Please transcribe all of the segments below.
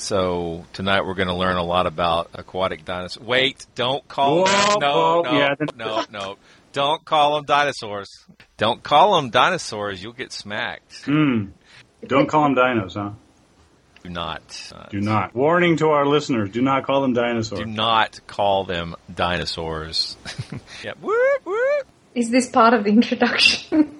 So tonight we're going to learn a lot about aquatic dinosaurs. Wait, don't call Whoa, them. No, whoa, no, yeah. no, no. Don't call them dinosaurs. Don't call them dinosaurs. You'll get smacked. Hmm. Don't call them dinos, huh? Do not. uh, Do not. Warning to our listeners: Do not call them dinosaurs. Do not call them dinosaurs. yeah. Whoop, whoop. Is this part of the introduction?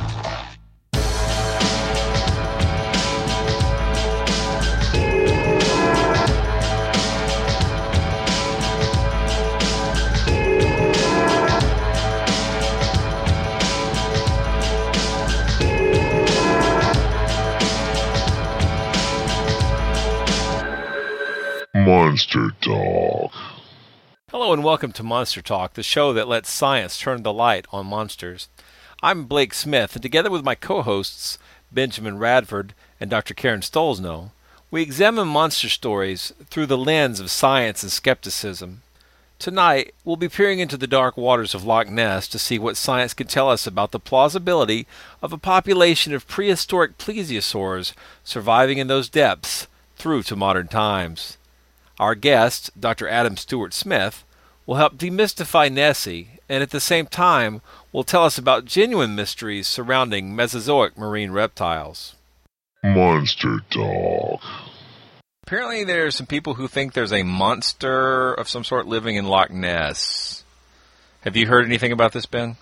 Monster Talk. Hello and welcome to Monster Talk, the show that lets science turn the light on monsters. I'm Blake Smith, and together with my co-hosts Benjamin Radford and Dr. Karen Stollznow, we examine monster stories through the lens of science and skepticism. Tonight, we'll be peering into the dark waters of Loch Ness to see what science can tell us about the plausibility of a population of prehistoric plesiosaurs surviving in those depths through to modern times. Our guest, Dr. Adam Stuart Smith, will help demystify Nessie and at the same time will tell us about genuine mysteries surrounding Mesozoic marine reptiles. Monster Talk. Apparently, there are some people who think there's a monster of some sort living in Loch Ness. Have you heard anything about this, Ben?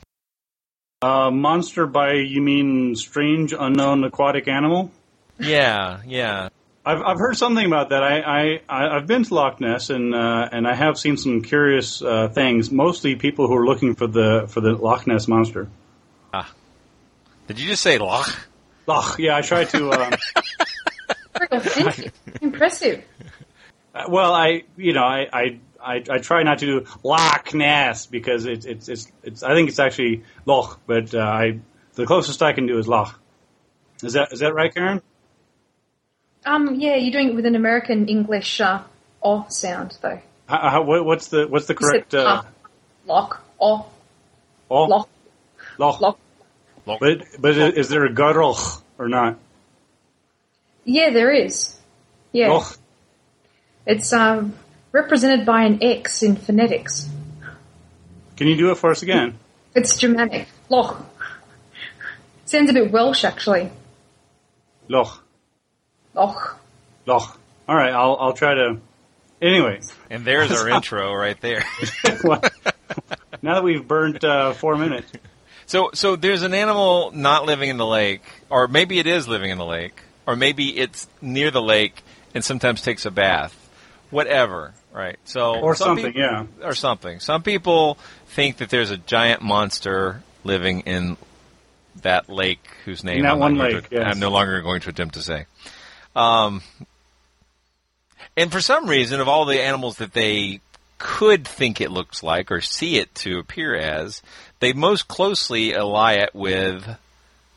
Uh, monster by you mean strange, unknown aquatic animal? Yeah, yeah. I've I've heard something about that. I I I- I've been to Loch Ness and uh, and I have seen some curious uh, things. Mostly people who are looking for the for the Loch Ness monster. Ah. Did you just say Loch? Loch. Yeah, I tried to. Uh, Very authentic. Impressive. Uh, well, I you know I, I I I try not to do Loch Ness because it's it's it's, it's I think it's actually Loch, but uh, I the closest I can do is Loch. Is that is that right, Karen? Um, yeah, you're doing it with an American English uh, "o" sound though. How, how, what's the what's the You said correct uh, lock, o, oh, lock, Loch? lock. But but is, is there a guttural or not? Yeah, there is. Yeah, Loch. it's um, represented by an X in phonetics. Can you do it for us again? It's Germanic. Loch. Sounds a bit Welsh, actually. Loch. Loch. Loch. All right, I'll I'll try to. Anyway, And there's our intro right there. well, now that we've burnt uh, four minutes, So, so there's an animal not living in the lake, or maybe it is living in the lake, or maybe it's near the lake and sometimes takes a bath. Whatever. Right. So Or some something, peop- yeah. Or something. Some people think that there's a giant monster living in that lake whose name that I'm, one lake, to- yes. I'm no longer going to attempt to say. Um, and for some reason, of all the animals that they could think it looks like or see it to appear as, they most closely ally it with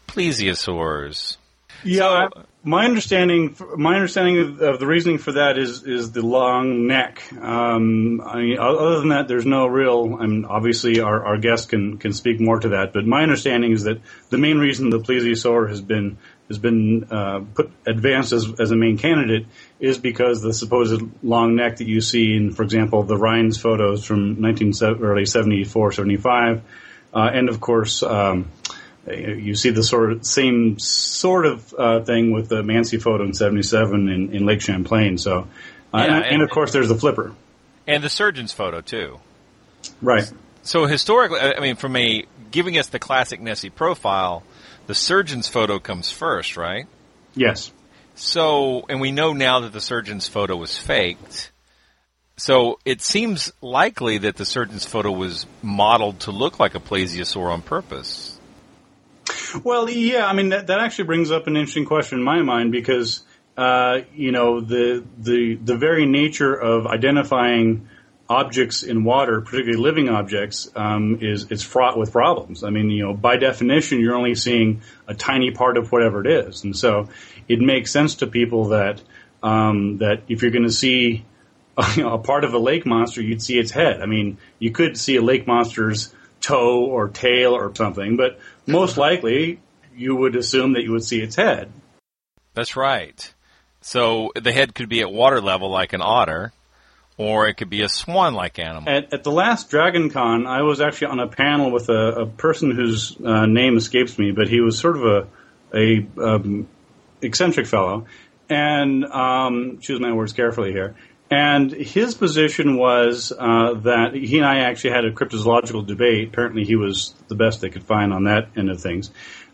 plesiosaurs. Yeah, my understanding, my understanding of, the reasoning for that is is the long neck. Um, I mean, other than that, there's no real. I mean, obviously, our, our guest can can speak more to that. But my understanding is that the main reason the plesiosaur has been has been uh, put advanced as as a main candidate is because the supposed long neck that you see in, for example, the Rines photos from 19 early 74, 75, uh, and of course. Um, you see the sort of same sort of uh, thing with the Mansi photo in '77 in, in Lake Champlain. So, uh, Yeah, and, and- and of course, there's the flipper. And the surgeon's photo, too. Right. So historically, I I mean, from a giving us the classic Nessie profile, the surgeon's photo comes first, right? Yes. So, and we know now that the surgeon's photo was faked. So it seems likely that the surgeon's photo was modeled to look like a plesiosaur on purpose. Well, yeah, I mean that, that actually brings up an interesting question in my mind because uh, you know the the the very nature of identifying objects in water, particularly living objects, um, is is fraught with problems. I mean, you know, by definition, you're only seeing a tiny part of whatever it is, and so it makes sense to people that um, that if you're going to see you know, a part of a lake monster, you'd see its head. I mean, you could see a lake monster's toe or tail or something, but most likely you would assume that you would see its head. That's right. So the head could be at water level like an otter, or it could be a swan-like animal. At, at the last Dragon Con, I was actually on a panel with a, a person whose uh, name escapes me, but he was sort of a, a um, eccentric fellow, and um, choose my words carefully here. And his position was uh, that he and I actually had a cryptozoological debate. Apparently, he was the best they could find on that end of things.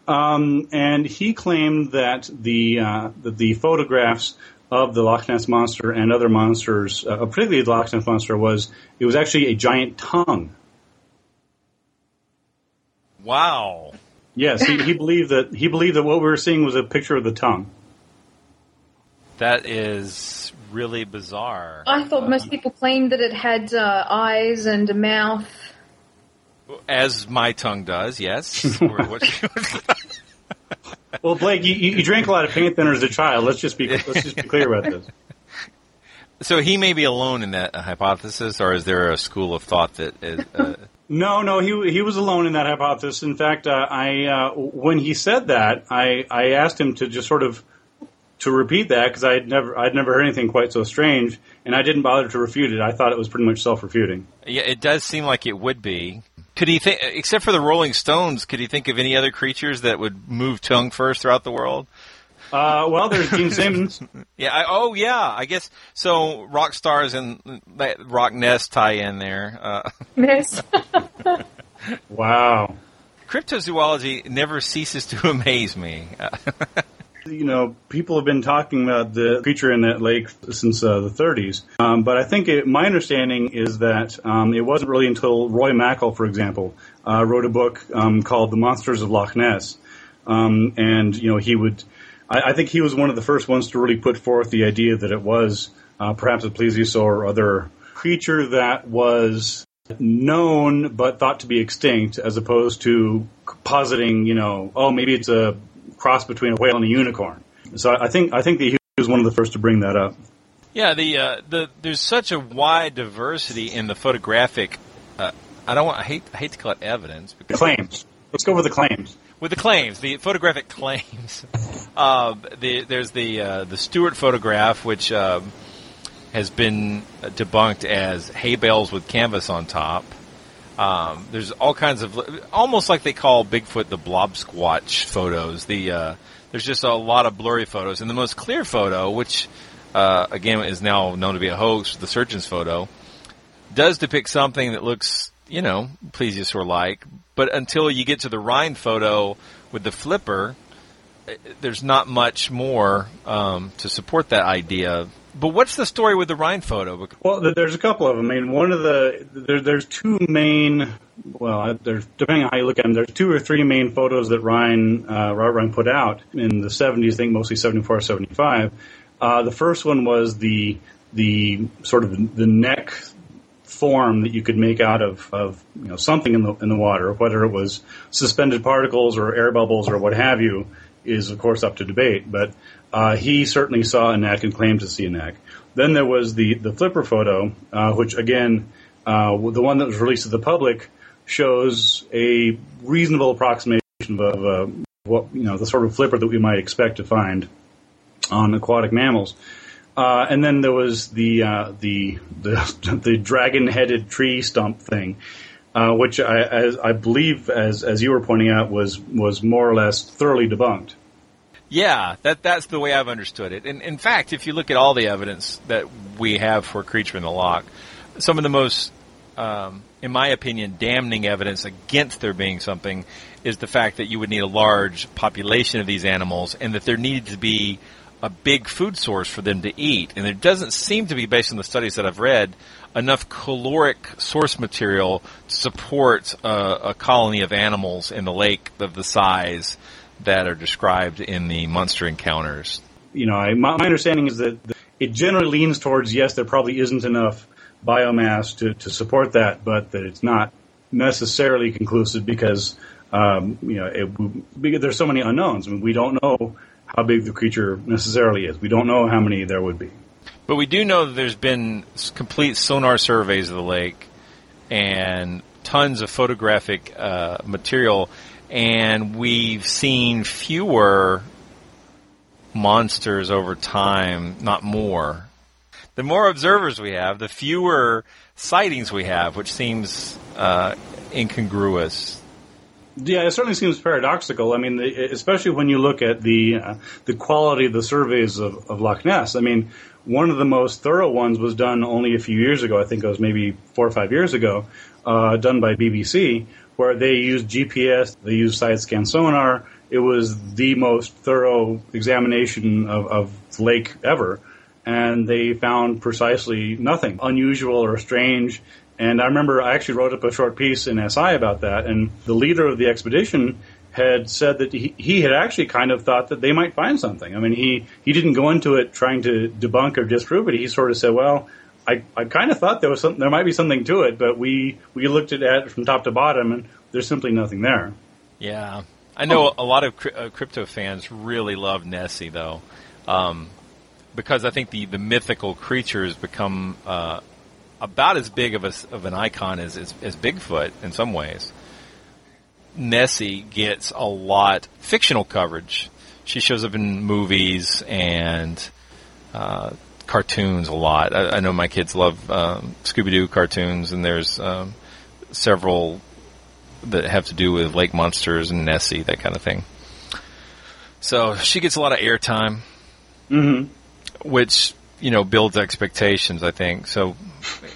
Um, and he claimed that the uh, that the photographs of the Loch Ness monster and other monsters, uh, particularly the Loch Ness monster, was it was actually a giant tongue. Wow. Yes, he, he believed that he believed that what we were seeing was a picture of the tongue. That is really bizarre. I thought most people claimed that it had uh, eyes and a mouth. As my tongue does, yes. Well, Blake, you, you you drank a lot of paint thinner as a child. Let's just be let's just be clear about this. so he may be alone in that hypothesis, or is there a school of thought that is, uh, No, no, he he was alone in that hypothesis. In fact, uh, I uh, when he said that, I I asked him to just sort of to repeat that because I had never I'd never heard anything quite so strange, and I didn't bother to refute it. I thought it was pretty much self refuting. Yeah, it does seem like it would be. Could he think, except for the Rolling Stones, could he think of any other creatures that would move tongue first throughout the world? Uh, well, there's Gene Simmons. Yeah. I, oh, yeah. I guess so. Rock stars and that Rock Nest tie in there. Uh, Yes. wow. cryptozoology never ceases to amaze me. You know, people have been talking about the creature in that lake since uh, the 30s, um, but I think it, my understanding is that um, it wasn't really until Roy Mackal, for example, uh, wrote a book um, called "The Monsters of Loch Ness," um, and you know he would. I, I think he was one of the first ones to really put forth the idea that it was uh, perhaps a plesiosaur or other creature that was known but thought to be extinct, as opposed to positing, you know, oh maybe it's a cross between a whale and a unicorn. So I think I think that he was one of the first to bring that up. yeah. The uh, the there's such a wide diversity in the photographic. Uh, I don't want. I hate. I hate to call it evidence. Because claims. Let's go with the claims. with the claims, the photographic claims. Uh, the, there's the uh, the Stuart photograph, which um, has been debunked as hay bales with canvas on top. Um, there's all kinds of almost like they call Bigfoot the blob squatch photos. The uh, there's just a lot of blurry photos, and the most clear photo, which uh, again is now known to be a hoax, the surgeon's photo, does depict something that looks, you know, plesiosaur-like. But until you get to the Rhine photo with the flipper, eh, there's not much more um, to support that idea But what's the story with the Rhine photo? Well, there's a couple of them. I mean, one of the there, there's two main. Well, there's depending on how you look at them, there's two or three main photos that Ryan uh, Robert Rines put out in the 70s. I think mostly 74, 75. Uh, the first one was the the sort of the neck form that you could make out of, of you know something in the in the water, whether it was suspended particles or air bubbles or what have you, is of course up to debate. But uh, he certainly saw a neck and claimed to see a neck. Then there was the the flipper photo, uh, which again, uh, the one that was released to the public shows a reasonable approximation of uh, what you know the sort of flipper that we might expect to find on aquatic mammals. Uh, and then there was the uh, the the, the dragon-headed tree stump thing, which I, as, I believe, as as you were pointing out, was was more or less thoroughly debunked. Yeah, that that's the way I've understood it. And in fact, if you look at all the evidence that we have for creature in the loch, some of the most, um, in my opinion, damning evidence against there being something is the fact that you would need a large population of these animals, and that there needed to be a big food source for them to eat. And there doesn't seem to be, based on the studies that I've read, enough caloric source material to support a colony of animals in the lake of the size that are described in the monster encounters. You know, I, my, my understanding is that it generally leans towards yes, there probably isn't enough biomass to, to support that, but that it's not necessarily conclusive because um, you know it, because there's so many unknowns. I mean, we don't know how big the creature necessarily is. We don't know how many there would be. But we do know that there's been complete sonar surveys of the lake and tons of photographic uh, material, and we've seen fewer monsters over time, not more. The more observers we have, the fewer sightings we have, which seems uh, incongruous. Yeah, it certainly seems paradoxical. I mean, especially when you look at the uh, the quality of the surveys of, of Loch Ness. I mean, one of the most thorough ones was done only a few years ago. I think it was maybe four or five years ago, uh, done by BBC, where they used GPS, they used side scan sonar. It was the most thorough examination of, of the lake ever, and they found precisely nothing unusual or strange and I remember I actually wrote up a short piece in SI about that, and the leader of the expedition had said that he, he had actually kind of thought that they might find something. I mean, he, he didn't go into it trying to debunk or disprove it. He sort of said, well, I, I kind of thought there was some, there might be something to it, but we, we looked at it from top to bottom and there's simply nothing there. Yeah. I know a lot of uh, crypto fans really love Nessie though. Um, because I think the, the mythical creatures become, uh, about as big of a, of an icon as, as, as Bigfoot in some ways. Nessie gets a lot fictional coverage. She shows up in movies and uh, cartoons a lot. I, I, know my kids love um, Scooby Doo cartoons, and there's um, several that have to do with lake monsters and Nessie, that kind of thing. So she gets a lot of airtime, mm-hmm. which you know builds expectations. I think so.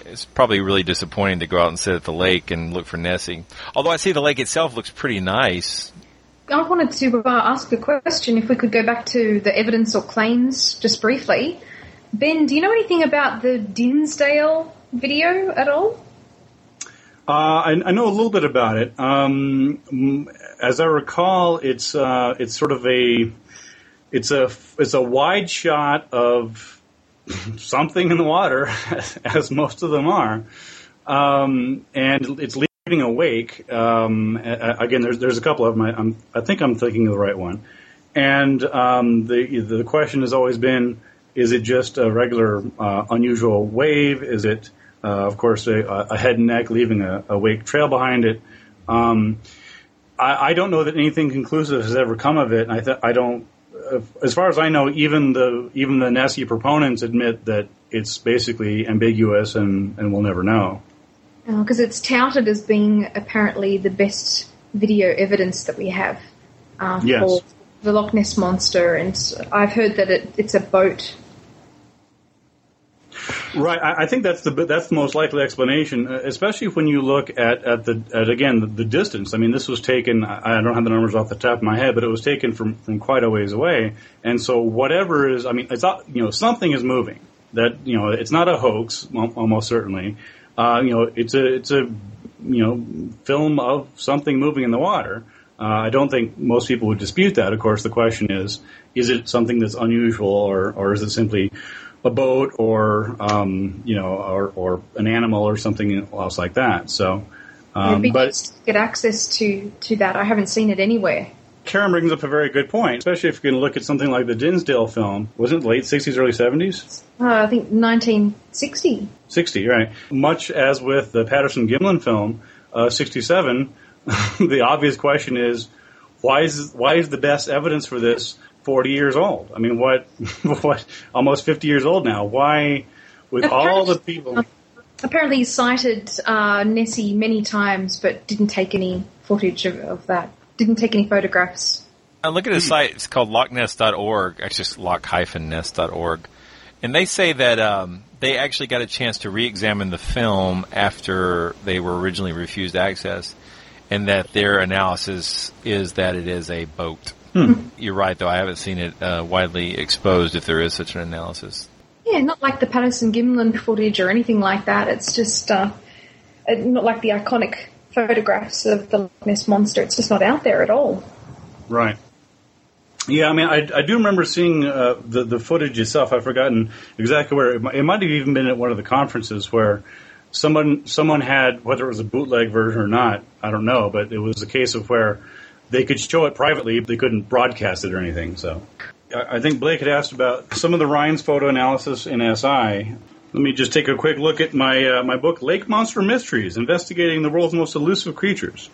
It's probably really disappointing to go out and sit at the lake and look for Nessie. Although I see the lake itself looks pretty nice. I wanted to uh, ask a question. If we could go back to the evidence or claims just briefly, Ben, do you know anything about the Dinsdale video at all? Uh, I, I, know a little bit about it. Um, as I recall, it's uh, it's sort of a it's a it's a wide shot of something in the water, as most of them are, um, and it's leaving a wake. Um, again, there's there's a couple of them. I, I'm, I think I'm thinking of the right one, and um, the the question has always been: Is it just a regular uh, unusual wave? Is it, uh, of course, a, a, head and neck leaving a, a wake trail behind it? Um, I, I, don't know that anything conclusive has ever come of it, and I, th- I don't as far as I know, even the even the Nessie proponents admit that it's basically ambiguous and, and we'll never know. Because oh, it's touted as being apparently the best video evidence that we have uh, yes. for the Loch Ness monster, and I've heard that it, it's a boat Right, I, I think that's the that's the most likely explanation, uh, especially when you look at at the at again the, the, distance. I mean, this was taken. I don't have the numbers off the top of my head, but it was taken from from quite a ways away, and so whatever is, I mean, it's not, you know something is moving. that you know it's not a hoax, almost certainly. Uh, you know, it's a it's a you know film of something moving in the water. Uh, I don't think most people would dispute that. Of course, the question is: is it something that's unusual, or or is it simply a boat, or um, you know, or or an animal, or something else like that? So, um, but get access to, to that. I haven't seen it anywhere. Karen brings up a very good point, especially if going to look at something like the Dinsdale film. Wasn't it late 60s, early 70s? Uh, I think 1960. 60, right. Much as with the Patterson Gimlin film, uh, 67, the obvious question is why is why is the best evidence for this 40 years old? I mean, what, what, almost 50 years old now? Why, with all the people. Apparently, he sighted uh, Nessie many times, but didn't take any footage of, of that. Didn't take any photographs. I look at a site. It's called LochNess.org. Actually, just loch-ness.org, and they say that um, they actually got a chance to re-examine the film after they were originally refused access, and that their analysis is that it is a boat. You're right, though. I haven't seen it uh, widely exposed. If there is such an analysis, Yeah, not like the Patterson Gimlin footage or anything like that. It's just uh, uh, not like the iconic photographs of the Loch Ness monster. It's just not out there at all. Right. Yeah, I mean, I, I do remember seeing uh, the the footage itself. I've forgotten exactly where it, might- it might have even been at one of the conferences where someone someone had whether it was a bootleg version or not. I don't know, but it was a case of where they could show it privately, but they couldn't broadcast it or anything. So, I I think Blake had asked about some of the Ryan's photo analysis in SI. Let me just take a quick look at my uh, my book, Lake Monster Mysteries: Investigating the World's Most Elusive Creatures.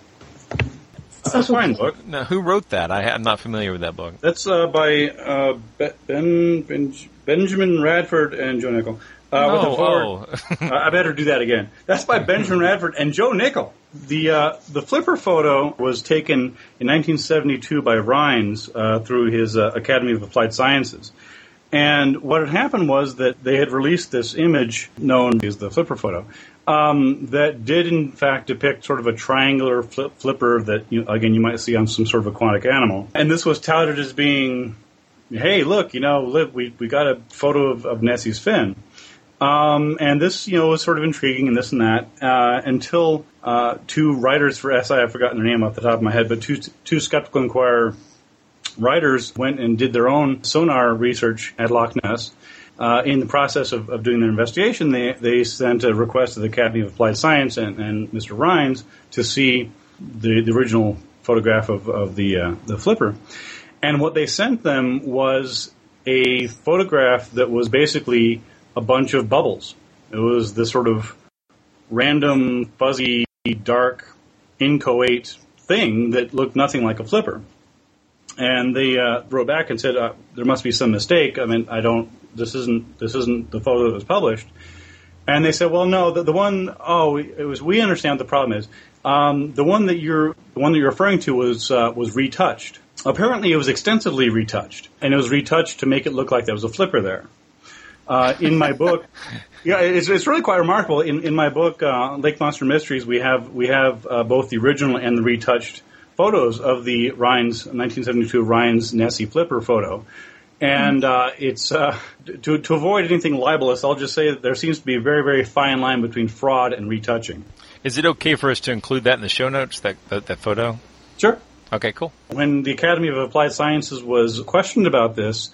Uh, That's a fine book. now who wrote that? I, I'm not familiar with that book. That's uh, by uh, Be- Ben, ben Benjamin Radford and Joe Nickell. Uh, with the Oh, Uh, I better do that again. That's by Benjamin Radford and Joe Nickell. The uh, the flipper photo was taken in 1972 by Rines uh, through his uh, Academy of Applied Sciences. And what had happened was that they had released this image known as the flipper photo um, that did in fact depict sort of a triangular flip, flipper that you, again you might see on some sort of aquatic animal. And this was touted as being, hey, look, you know, we we got a photo of, of Nessie's fin. Um, and this, you know, was sort of intriguing and this and that uh, until uh, two writers for SI, I've forgotten their name off the top of my head, but two two Skeptical Inquirer writers went and did their own sonar research at Loch Ness. Uh, in the process of, of doing their investigation, they, they sent a request to the Academy of Applied Science and, and Mr. Rines to see the, the original photograph of, of the, uh, the flipper. And what they sent them was a photograph that was basically a bunch of bubbles. It was this sort of random, fuzzy, dark, inchoate thing that looked nothing like a flipper. And they uh, wrote back and said, uh, "There must be some mistake. I mean, I don't. This isn't. This isn't the photo that was published." And they said, "Well, no. The, the one oh, it was. We understand the problem is. Um, the one that you're the one that you're referring to was uh, was retouched. Apparently, it was extensively retouched, and it was retouched to make it look like there was a flipper there." Uh, in my book, yeah, it's, it's really quite remarkable. In, in my book, uh, Lake Monster Mysteries, we have we have uh, both the original and the retouched photos of the Rines 1972 Rines Nessie Flipper photo. And uh, it's uh, to to avoid anything libelous, I'll just say that there seems to be a very very fine line between fraud and retouching. Is it okay for us to include that in the show notes? That that, that photo? Sure. Okay, cool. When the Academy of Applied Sciences was questioned about this,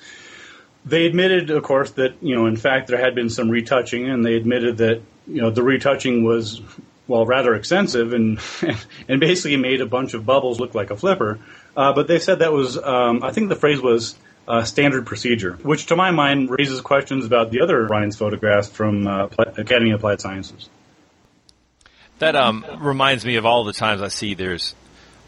they admitted, of course, that you know, in fact, there had been some retouching, and they admitted that you know the retouching was well rather extensive, and and basically made a bunch of bubbles look like a flipper. Uh, but they said that was, um, I think the phrase was. Uh, standard procedure, which to my mind raises questions about the other Ryan's photographs from uh, Academy of Applied Sciences. That um, reminds me of all the times I see there's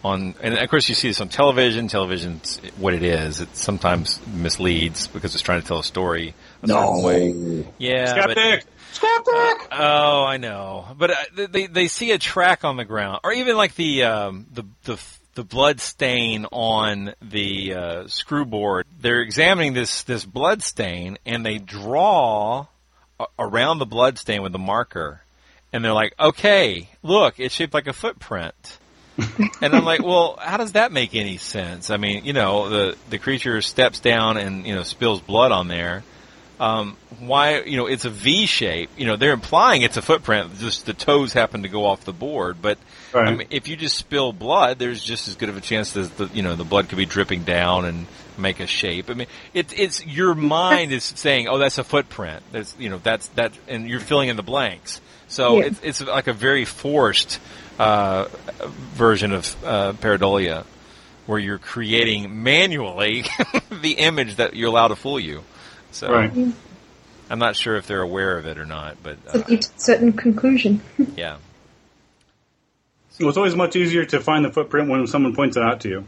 on, and of course you see this on television. Television's what it is. It sometimes misleads because it's trying to tell a story a certain way. Yeah, but- Skeptic! Skeptic! Oh, I know, but uh, they they see a track on the ground, or even like the um, the the the blood stain on the uh, screw board. They're examining this this blood stain, and they draw a- around the blood stain with a marker, and they're like, "Okay, look, it's shaped like a footprint." and I'm like, well, how does that make any sense? I mean, you know, the the creature steps down and you know spills blood on there, um, why you know it's a V shape. You know they're implying it's a footprint. Just the toes happen to go off the board. But Right. I mean, if you just spill blood, there's just as good of a chance that the you know the blood could be dripping down and make a shape. I mean, it's it's your mind is saying, oh, that's a footprint. That's you know that's that, and you're filling in the blanks. So Yeah. it's it's like a very forced uh, version of uh, pareidolia, where you're creating manually the image that you're allowed to fool you. So Right. I'm not sure if they're aware of it or not, but To uh, lead to a certain conclusion. yeah. Well, it's always much easier to find the footprint when someone points it out to you.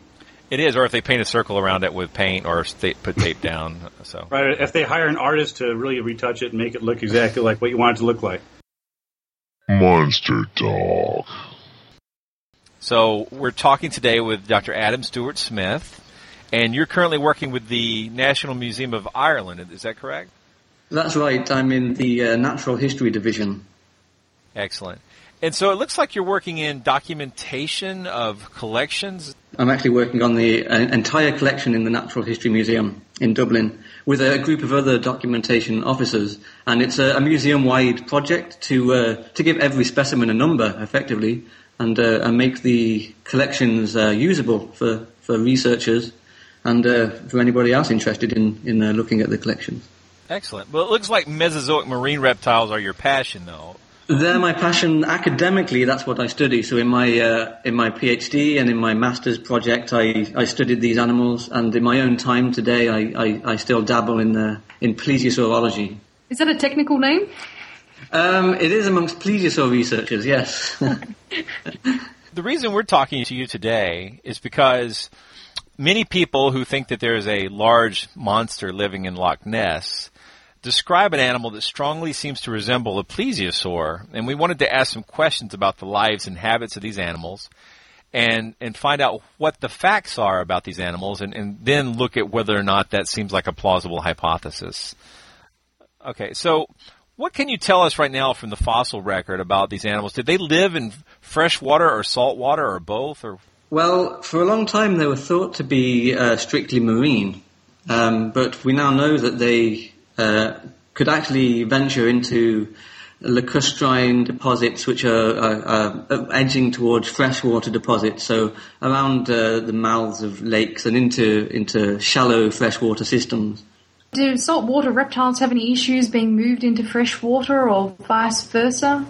It is, or if they paint a circle around it with paint or sta put tape down. So Right. If they hire an artist to really retouch it and make it look exactly like what you want it to look like. Monster Talk. So we're talking today with Dr. Adam Stuart Smith, and you're currently working with the National Museum of Ireland. Is that correct? That's right. I'm in the uh, Natural History Division. Excellent. And so it looks like you're working in documentation of collections. I'm actually working on the uh, entire collection in the Natural History Museum in Dublin with a group of other documentation officers, and it's a, a museum-wide project to uh, to give every specimen a number, effectively, and uh, and make the collections uh, usable for, for researchers and uh, for anybody else interested in in uh, looking at the collections. Excellent. Well, it looks like Mesozoic marine reptiles are your passion, though. They're my passion academically. That's what I study. So in my uh, in my PhD and in my master's project, I, I studied these animals, and in my own time today, I, I, I still dabble in uh, in plesiosaurology. Is that a technical name? Um, it is amongst plesiosaur researchers, yes. The reason we're talking to you today is because many people who think that there is a large monster living in Loch Ness describe an animal that strongly seems to resemble a plesiosaur, and we wanted to ask some questions about the lives and habits of these animals and and find out what the facts are about these animals and, and then look at whether or not that seems like a plausible hypothesis. Okay, so what can you tell us right now from the fossil record about these animals? Did they live in fresh water or salt water or both or well, for a long time, they were thought to be uh, strictly marine, um, but we now know that they could actually venture into lacustrine deposits, which are, are, are edging towards freshwater deposits, so around uh, the mouths of lakes and into into shallow freshwater systems. Do saltwater reptiles have any issues being moved into fresh water or vice versa?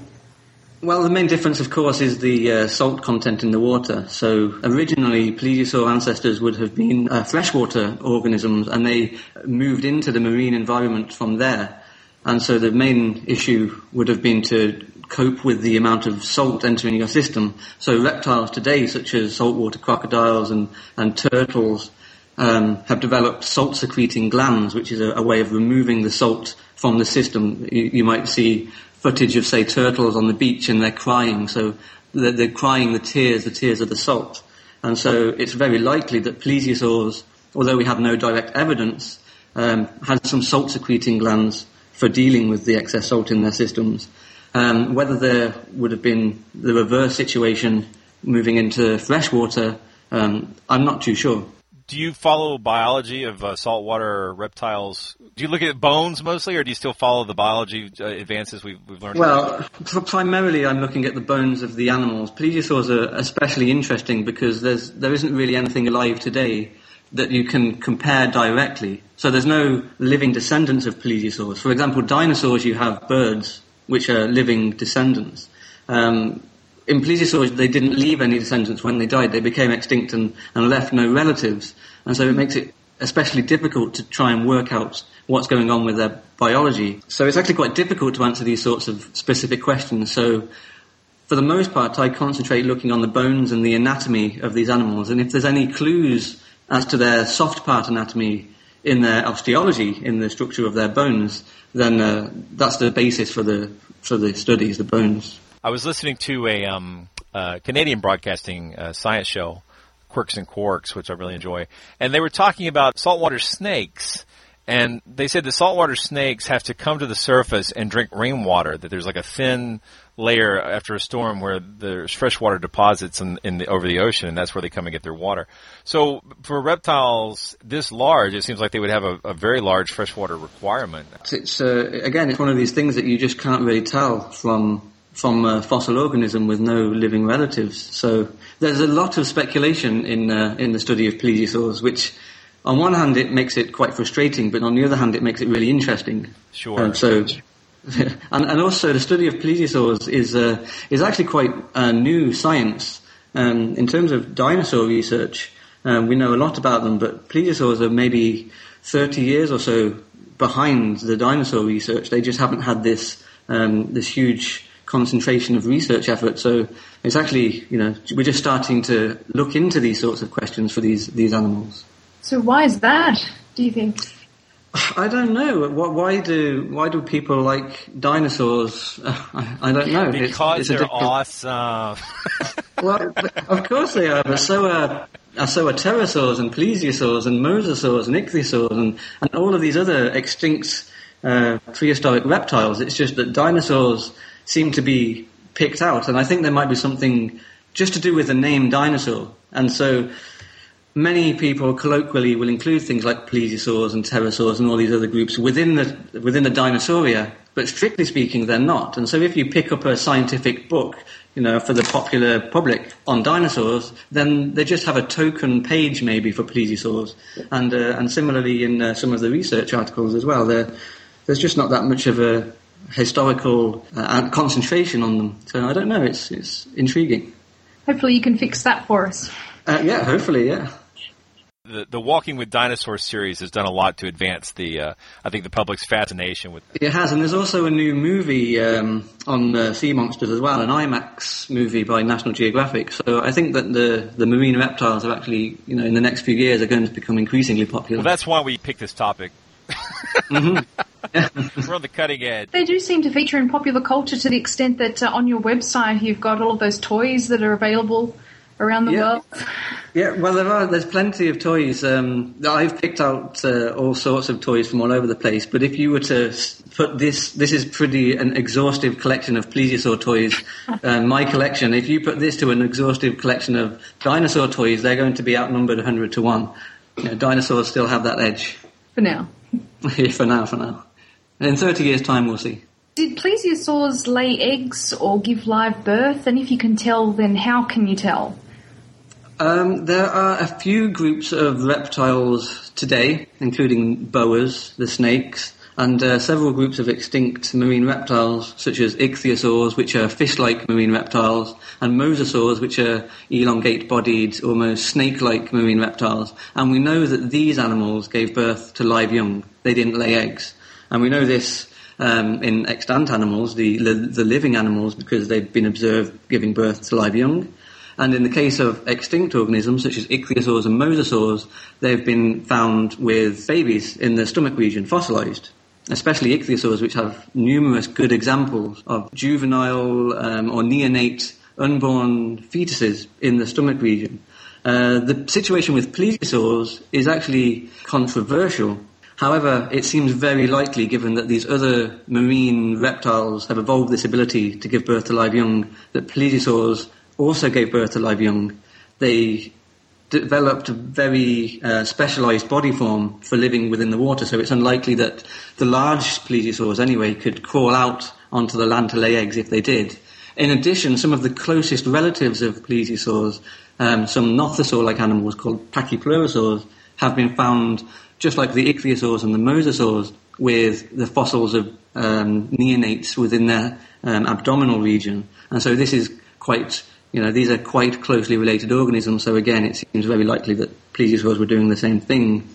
Well, the main difference, of course, is the uh, salt content in the water. So originally, plesiosaur ancestors would have been uh, freshwater organisms, and they moved into the marine environment from there. And so the main issue would have been to cope with the amount of salt entering your system. So reptiles today, such as saltwater crocodiles and, and turtles, um, have developed salt-secreting glands, which is a, a, way of removing the salt from the system. You, you, might see footage of, say, turtles on the beach and they're crying, so they're, they're crying the tears, the tears of the salt. And so it's very likely that plesiosaurs, although we have no direct evidence, um, had some salt-secreting glands for dealing with the excess salt in their systems. Um, whether there would have been the reverse situation moving into freshwater, um, I'm not too sure. Do you follow biology of uh, saltwater reptiles? Do you look at bones mostly, or do you still follow the biology uh, advances we've, we've learned? Well, pr- primarily I'm looking at the bones of the animals. Plesiosaurs are especially interesting because there's, there isn't really anything alive today that you can compare directly. So there's no living descendants of plesiosaurs. For example, dinosaurs, you have birds, which are living descendants. Um, in plesiosaurs, they didn't leave any descendants when they died. They became extinct and, and left no relatives. And so it makes it especially difficult to try and work out what's going on with their biology. So it's actually quite difficult to answer these sorts of specific questions. So for the most part, I concentrate looking on the bones and the anatomy of these animals. And if there's any clues as to their soft part anatomy in their osteology, in the structure of their bones, then uh, that's the basis for the for the studies, the bones. I was listening to a um, uh, Canadian broadcasting uh, science show, Quirks and Quarks, which I really enjoy, and they were talking about saltwater snakes. And they said the saltwater snakes have to come to the surface and drink rainwater. That there's like a thin layer after a storm where there's freshwater deposits in, in the, over the ocean, and that's where they come and get their water. So for reptiles this large, it seems like they would have a, a very large freshwater requirement. It's uh, again, it's one of these things that you just can't really tell from from a fossil organism with no living relatives. So there's a lot of speculation in uh, in the study of plesiosaurs, which on one hand it makes it quite frustrating, but on the other hand it makes it really interesting. Sure. Um, so. and, and also the study of plesiosaurs is uh, is actually quite uh, new science um, in terms of dinosaur research. Um, we know a lot about them, but plesiosaurs are maybe 30 years or so behind the dinosaur research. They just haven't had this um, this huge concentration of research effort. So it's actually, you know, we're just starting to look into these sorts of questions for these these animals. So why is that? Do you think? I don't know. Why do why do people like dinosaurs? I, I don't know. Because it's, it's they're awesome. well, of course they are. But so are, so are pterosaurs and plesiosaurs and mosasaurs and ichthyosaurs and, and all of these other extinct uh, prehistoric reptiles. It's just that dinosaurs seem to be picked out, and I think there might be something just to do with the name dinosaur. And so many people colloquially will include things like plesiosaurs and pterosaurs and all these other groups within the within the dinosauria, but strictly speaking, they're not. And so, if you pick up a scientific book, you know, for the popular public on dinosaurs, then they just have a token page maybe for plesiosaurs, and uh, and similarly in uh, some of the research articles as well, there's just not that much of a historical uh, concentration on them. So I don't know. It's it's intriguing. Hopefully, you can fix that for us. Uh, yeah, hopefully, yeah. The, the Walking with Dinosaurs series has done a lot to advance the, uh, I think, the public's fascination with. It has, and there's also a new movie um, on uh, sea monsters as well, an IMAX movie by National Geographic. So I think that the the marine reptiles are actually, you know, in the next few years are going to become increasingly popular. Well, that's why we picked this topic. Mm-hmm. We're on the cutting edge. They do seem to feature in popular culture to the extent that uh, on your website you've got all of those toys that are available around the yeah. world? Yeah, well, there are. There's plenty of toys. Um, I've picked out uh, all sorts of toys from all over the place. But if you were to put this, this is pretty an exhaustive collection of plesiosaur toys. uh, my collection. If you put this to an exhaustive collection of dinosaur toys, they're going to be outnumbered 100 to one. You know, dinosaurs still have that edge. For now. Yeah, for now, for now. In 30 years' time, we'll see. Did plesiosaurs lay eggs or give live birth? And if you can tell, then how can you tell? Um, there are a few groups of reptiles today, including boas, the snakes, and uh, several groups of extinct marine reptiles, such as ichthyosaurs, which are fish-like marine reptiles, and mosasaurs, which are elongate-bodied, almost snake-like marine reptiles. And we know that these animals gave birth to live young. They didn't lay eggs. And we know this um, in extant animals, the, the living animals, because they've been observed giving birth to live young. And in the case of extinct organisms, such as ichthyosaurs and mosasaurs, they've been found with babies in the stomach region, fossilized. Especially ichthyosaurs, which have numerous good examples of juvenile um, or neonate unborn fetuses in the stomach region. Uh, the situation with plesiosaurs is actually controversial. However, it seems very likely, given that these other marine reptiles have evolved this ability to give birth to live young, that plesiosaurs also gave birth to live young, they developed a very uh, specialized body form for living within the water. So it's unlikely that the large plesiosaurs, anyway, could crawl out onto the land to lay eggs if they did. In addition, some of the closest relatives of plesiosaurs, um, some nothosaur-like animals called pachypleurosaurs, have been found, just like the ichthyosaurs and the mosasaurs, with the fossils of um, neonates within their um, abdominal region. And so this is quite you know, these are quite closely related organisms, so again, it seems very likely that plesiosaurs were doing the same thing.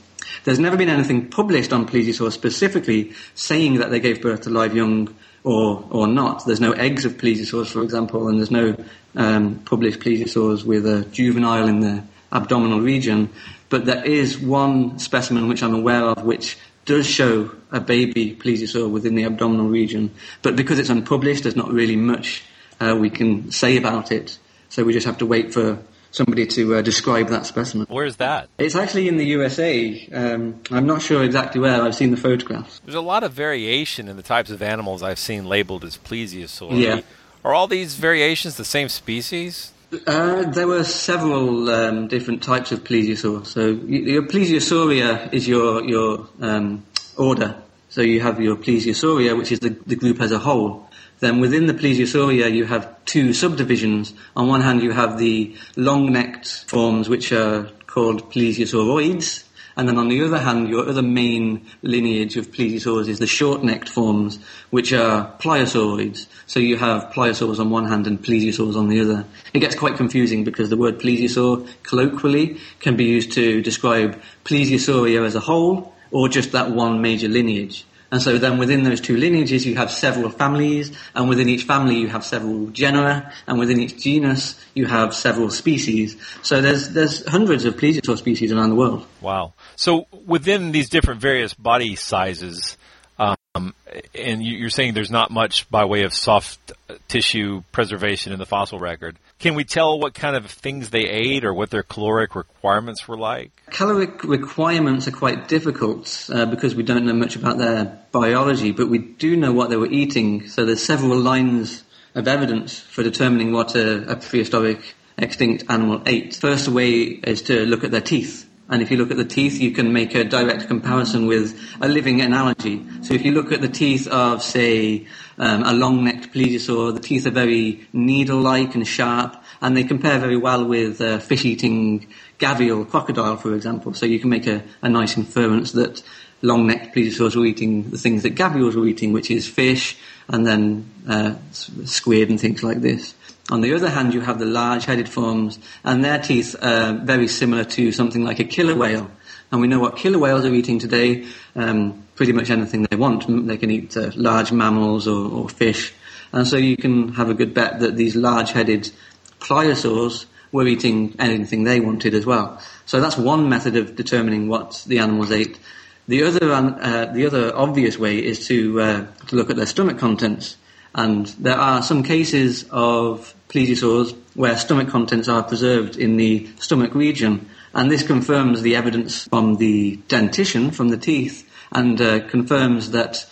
There's never been anything published on plesiosaurs specifically saying that they gave birth to live young or, or not. There's no eggs of plesiosaurs, for example, and there's no um, published plesiosaurs with a juvenile in the abdominal region. But there is one specimen which I'm aware of which does show a baby plesiosaur within the abdominal region. But because it's unpublished, there's not really much uh, we can say about it. So we just have to wait for somebody to uh, describe that specimen. Where's that? It's actually in the USA. Um, I'm not sure exactly where. I've seen the photographs. There's a lot of variation in the types of animals I've seen labeled as plesiosaur. Yeah. Are all these variations the same species? Uh, there were several um, different types of plesiosaur. So your Plesiosauria is your your um, order. So you have your Plesiosauria, which is the, the group as a whole. Then within the Plesiosauria, you have two subdivisions. On one hand, you have the long-necked forms, which are called Plesiosauroids, and then on the other hand, your other main lineage of plesiosaurs is the short-necked forms, which are pliosauroids. So you have pliosaurs on one hand and plesiosaurs on the other. It gets quite confusing because the word plesiosaur colloquially can be used to describe plesiosauria as a whole or just that one major lineage. And so then within those two lineages you have several families, and within each family you have several genera, and within each genus you have several species. So there's, there's hundreds of plesiosaur species around the world. Wow. So within these different various body sizes, um, and you- you're saying there's not much by way of soft tissue preservation in the fossil record. Can we tell what kind of things they ate or what their caloric requirements were like? Caloric requirements are quite difficult uh, because we don't know much about their biology, but we do know what they were eating. So there's several lines of evidence for determining what a, a prehistoric extinct animal ate. First way is to look at their teeth. And if you look at the teeth, you can make a direct comparison with a living analogy. So if you look at the teeth of, say, um, a long-necked plesiosaur, the teeth are very needle-like and sharp, and they compare very well with uh, fish-eating gavial crocodile, for example. So you can make a, a nice inference that long-necked plesiosaurs were eating the things that gavials were eating, which is fish and then uh, squid and things like this. On the other hand, you have the large-headed forms, and their teeth are very similar to something like a killer whale. And we know what killer whales are eating today. Um, pretty much anything they want. They can eat uh, large mammals or, or fish. And so you can have a good bet that these large-headed pliosaurs were eating anything they wanted as well. So that's one method of determining what the animals ate. The other, uh, the other obvious way is to, uh, to look at their stomach contents. And there are some cases of plesiosaurs where stomach contents are preserved in the stomach region. And this confirms the evidence from the dentition, from the teeth, and uh, confirms that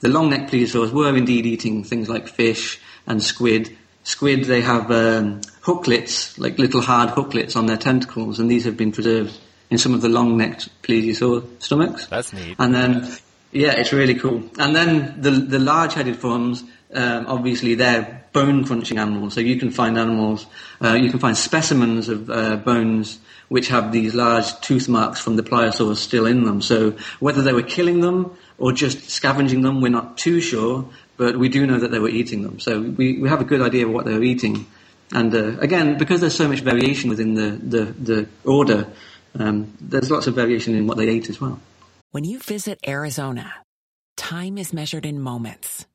the long-necked plesiosaurs were indeed eating things like fish and squid. Squid, they have um, hooklets, like little hard hooklets on their tentacles, and these have been preserved in some of the long-necked plesiosaur stomachs. That's neat. And then, yeah, it's really cool. And then the the large-headed forms, um, obviously, they're bone-crunching animals. So you can find animals, uh, you can find specimens of uh, bones which have these large tooth marks from the pliosaurs still in them. So whether they were killing them or just scavenging them, we're not too sure. But we do know that they were eating them. So we, we have a good idea of what they were eating. And uh, again, because there's so much variation within the, the, the order, um, there's lots of variation in what they ate as well. When you visit Arizona, time is measured in moments,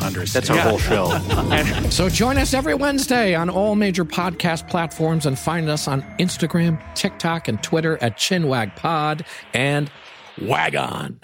understand. That's our whole show. So join us every Wednesday on all major podcast platforms and find us on Instagram, TikTok, and Twitter at ChinwagPod and Wagon.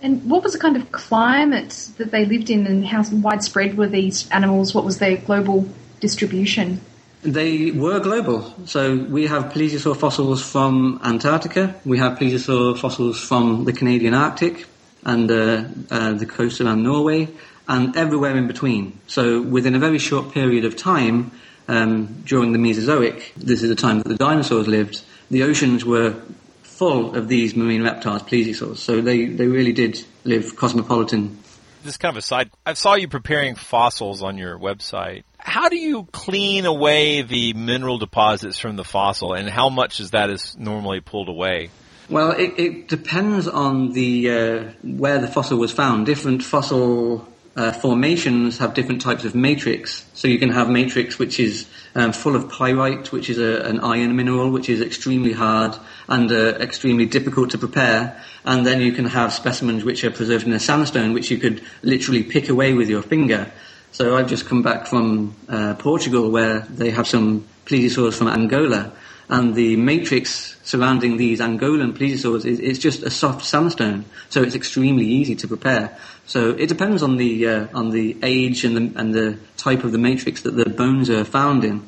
And what was the kind of climate that they lived in, and how widespread were these animals? What was their global distribution? They were global. So we have plesiosaur fossils from Antarctica. We have plesiosaur fossils from the Canadian Arctic and uh, uh, the coast around Norway. And everywhere in between. So within a very short period of time, um, during the Mesozoic, this is the time that the dinosaurs lived, the oceans were full of these marine reptiles, plesiosaurs. So they, they really did live cosmopolitan. This is kind of a side. I saw you preparing fossils on your website. How do you clean away the mineral deposits from the fossil, and how much is that is normally pulled away? Well, it, it depends on the uh, where the fossil was found. Different fossil uh, formations have different types of matrix. So you can have matrix which is um, full of pyrite, which is a, an iron mineral, which is extremely hard and uh, extremely difficult to prepare. And then you can have specimens which are preserved in a sandstone, which you could literally pick away with your finger. So I've just come back from uh, Portugal, where they have some plesiosaurs from Angola, and the matrix surrounding these Angolan plesiosaurs is, is just a soft sandstone, so it's extremely easy to prepare. So it depends on the uh, on the age and the and the type of the matrix that the bones are found in.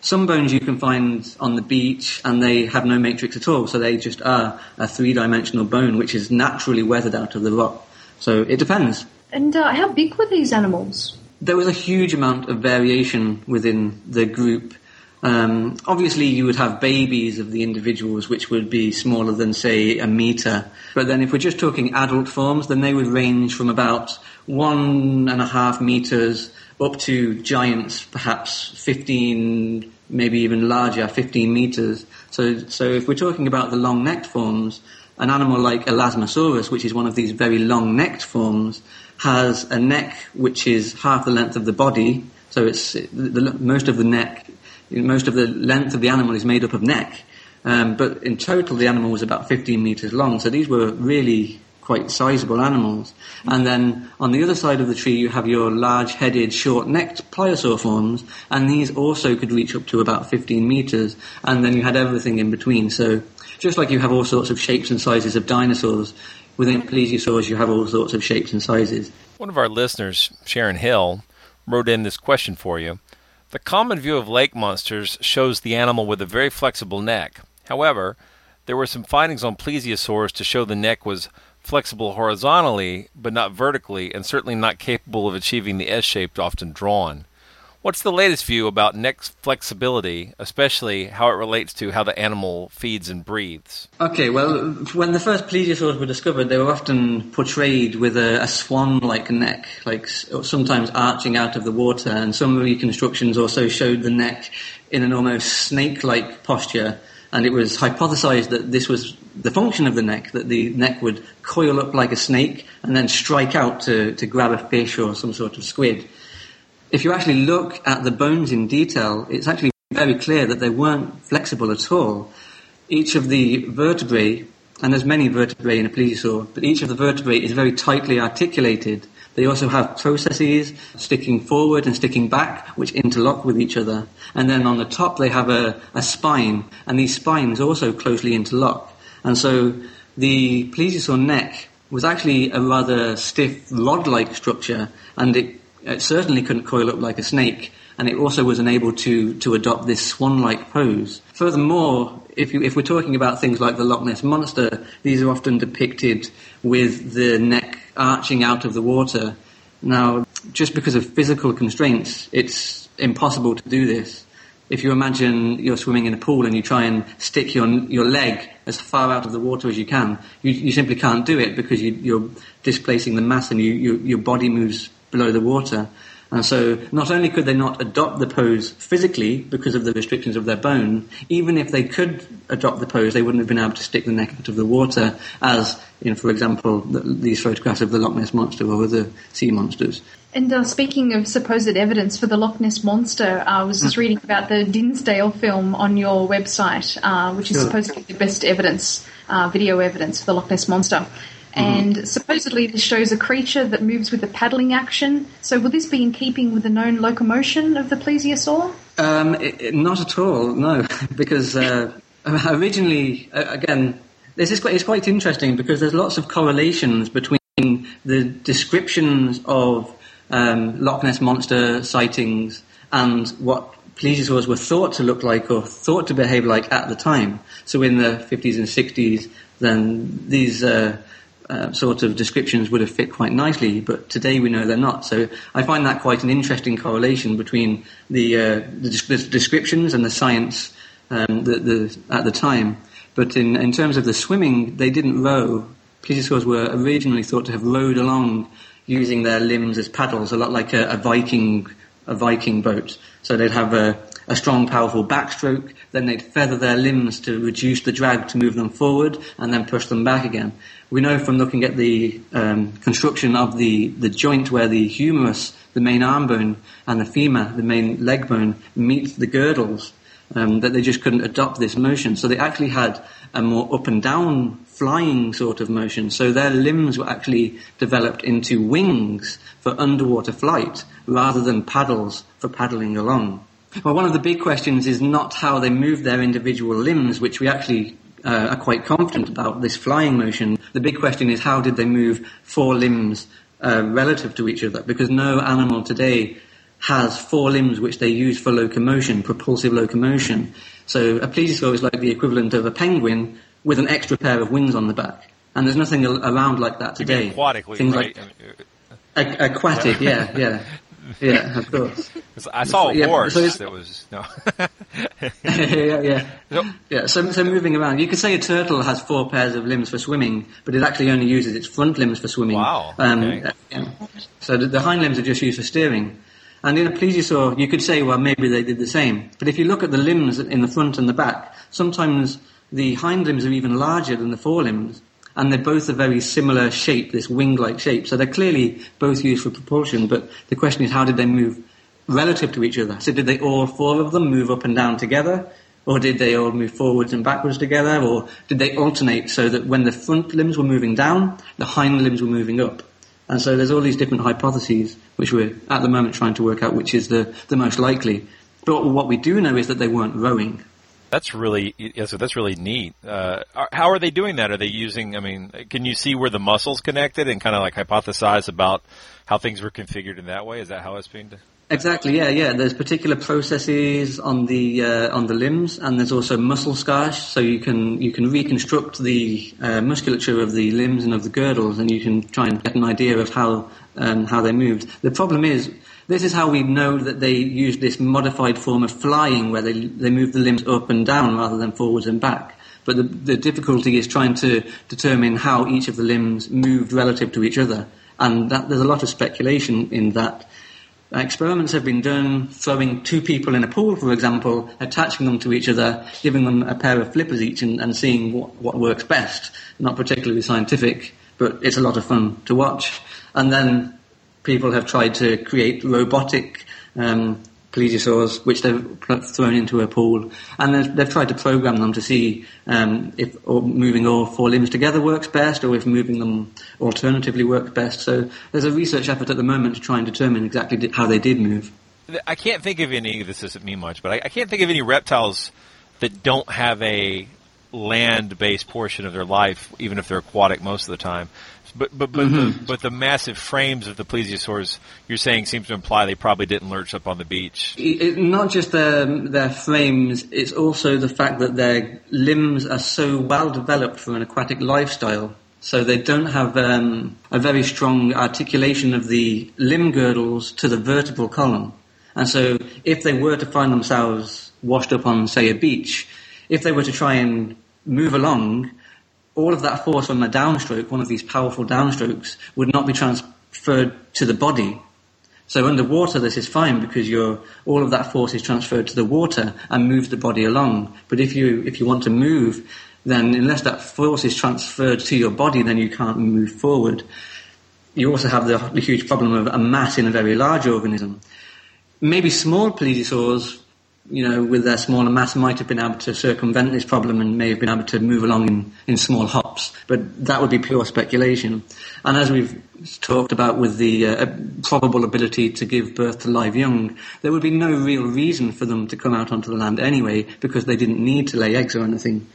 Some bones you can find on the beach and they have no matrix at all, so they just are a three-dimensional bone which is naturally weathered out of the rock. So it depends. And uh, how big were these animals? There was a huge amount of variation within the group. Um, obviously, you would have babies of the individuals, which would be smaller than, say, a meter. But then, if we're just talking adult forms, then they would range from about one and a half meters up to giants, perhaps 15, maybe even larger, 15 meters. So, so if we're talking about the long-necked forms, an animal like Elasmosaurus, which is one of these very long-necked forms, has a neck which is half the length of the body. So it's the, the, most of the neck most of the length of the animal is made up of neck. Um, but in total, the animal was about 15 meters long. So these were really quite sizable animals. And then on the other side of the tree, you have your large-headed, short-necked pliosaur forms, and these also could reach up to about 15 meters. And then you had everything in between. So just like you have all sorts of shapes and sizes of dinosaurs, within plesiosaurs you have all sorts of shapes and sizes. One of our listeners, Sharon Hill, wrote in this question for you. The common view of lake monsters shows the animal with a very flexible neck. However, there were some findings on plesiosaurs to show the neck was flexible horizontally, but not vertically, and certainly not capable of achieving the S shape often drawn. What's the latest view about neck flexibility, especially how it relates to how the animal feeds and breathes? Okay, well, when the first plesiosaurs were discovered, they were often portrayed with a, a swan-like neck, like sometimes arching out of the water, and some reconstructions also showed the neck in an almost snake-like posture, and it was hypothesized that this was the function of the neck, that the neck would coil up like a snake and then strike out to, to grab a fish or some sort of squid if you actually look at the bones in detail, it's actually very clear that they weren't flexible at all. Each of the vertebrae, and there's many vertebrae in a plesiosaur, but each of the vertebrae is very tightly articulated. They also have processes sticking forward and sticking back, which interlock with each other. And then on the top, they have a, a spine, and these spines also closely interlock. And so the plesiosaur neck was actually a rather stiff rod-like structure, and it it certainly couldn't coil up like a snake, and it also was unable to, to adopt this swan-like pose. Furthermore, if, you, if we're talking about things like the Loch Ness Monster, these are often depicted with the neck arching out of the water. Now, just because of physical constraints, it's impossible to do this. If you imagine you're swimming in a pool and you try and stick your, your leg as far out of the water as you can, you, you simply can't do it because you, are displacing the mass and you, you, your body moves below the water. And so not only could they not adopt the pose physically because of the restrictions of their bone, even if they could adopt the pose, they wouldn't have been able to stick the neck out of the water as, you know, for example, the, these photographs of the Loch Ness Monster or other sea monsters. And uh, speaking of supposed evidence for the Loch Ness Monster, I was just mm. reading about the Dinsdale film on your website, uh, which is sure. supposed to be the best evidence, uh, video evidence for the Loch Ness Monster. And mm-hmm. supposedly this shows a creature that moves with a paddling action. So will this be in keeping with the known locomotion of the plesiosaur? Um, it, it, not at all, no. because uh, originally, uh, again, this is quite, it's quite interesting because there's lots of correlations between the descriptions of um, Loch Ness monster sightings and what plesiosaurs were thought to look like or thought to behave like at the time. So in the 50s and 60s, then these uh, uh, sort of descriptions would have fit quite nicely, but today we know they're not. So I find that quite an interesting correlation between the, uh, the, the, descriptions and the science um, the, the, at the time. But in, in terms of the swimming, they didn't row. Plesiosaurs were originally thought to have rowed along using their limbs as paddles, a lot like a, a Viking a Viking boat. So they'd have a, a strong, powerful backstroke, then they'd feather their limbs to reduce the drag to move them forward, and then push them back again. We know from looking at the um, construction of the, the joint where the humerus, the main arm bone, and the femur, the main leg bone, meet the girdles, um, that they just couldn't adopt this motion. So they actually had a more up and down flying sort of motion. So their limbs were actually developed into wings for underwater flight rather than paddles for paddling along. Well, one of the big questions is not how they move their individual limbs, which we actually uh, are quite confident about this flying motion. The big question is how did they move four limbs uh, relative to each other? Because no animal today has four limbs which they use for locomotion, propulsive locomotion. So a plesiosaur is like the equivalent of a penguin with an extra pair of wings on the back. And there's nothing around like that today. aquatically, Things right? like aquatic, yeah, yeah. Yeah, of course. I saw a Yeah, horse so that was no. yeah, yeah. Yeah, so, so moving around. You could say a turtle has four pairs of limbs for swimming, but it actually only uses its front limbs for swimming. Wow, Um, okay. uh, yeah. So the, the hind limbs are just used for steering. And in a plesiosaur, you could say, well, maybe they did the same. But if you look at the limbs in the front and the back, sometimes the hind limbs are even larger than the forelimbs. And they're both a very similar shape, this wing-like shape. So they're clearly both used for propulsion, but the question is how did they move relative to each other? So did they all four of them move up and down together? Or did they all move forwards and backwards together? Or did they alternate so that when the front limbs were moving down, the hind limbs were moving up? And so there's all these different hypotheses which we're at the moment trying to work out which is the, the most likely. But what we do know is that they weren't rowing. That's really so that's really neat. Uh, how are they doing that? Are they using? I mean, can you see where the muscles connected and kind of like hypothesize about how things were configured in that way? Is that how it's being? Exactly, yeah, yeah. There's particular processes on the uh, on the limbs, and there's also muscle scars. So you can you can reconstruct the uh, musculature of the limbs and of the girdles, and you can try and get an idea of how um, how they moved. The problem is, this is how we know that they used this modified form of flying, where they they move the limbs up and down rather than forwards and back. But the, the difficulty is trying to determine how each of the limbs moved relative to each other, and that, there's a lot of speculation in that. Experiments have been done throwing two people in a pool, for example, attaching them to each other, giving them a pair of flippers each and, and seeing what, what works best. Not particularly scientific, but it's a lot of fun to watch. And then people have tried to create robotic um, plesiosaurs, which they've thrown into a pool, and they've, they've tried to program them to see um, if moving all four limbs together works best, or if moving them alternatively works best. So there's a research effort at the moment to try and determine exactly how they did move. I can't think of any. This doesn't mean much, but I, I can't think of any reptiles that don't have a land-based portion of their life, even if they're aquatic most of the time. But but but, the, but the massive frames of the plesiosaurs you're saying seems to imply they probably didn't lurch up on the beach. It, it- not just their their frames, it's also the fact that their limbs are so well developed for an aquatic lifestyle. So they don't have um, a very strong articulation of the limb girdles to the vertebral column. And so if they were to find themselves washed up on, say, a beach, if they were to try and move along, all of that force on the downstroke, one of these powerful downstrokes, would not be transferred to the body. So underwater, this is fine because all of that force is transferred to the water and moves the body along. But if you, if you want to move, then unless that force is transferred to your body, then you can't move forward. You also have the, the huge problem of a mass in a very large organism. Maybe small plesiosaurs, you know, with their smaller mass might have been able to circumvent this problem and may have been able to move along in, in small hops, but that would be pure speculation. And as we've talked about with the uh, probable ability to give birth to live young, there would be no real reason for them to come out onto the land anyway because they didn't need to lay eggs or anything.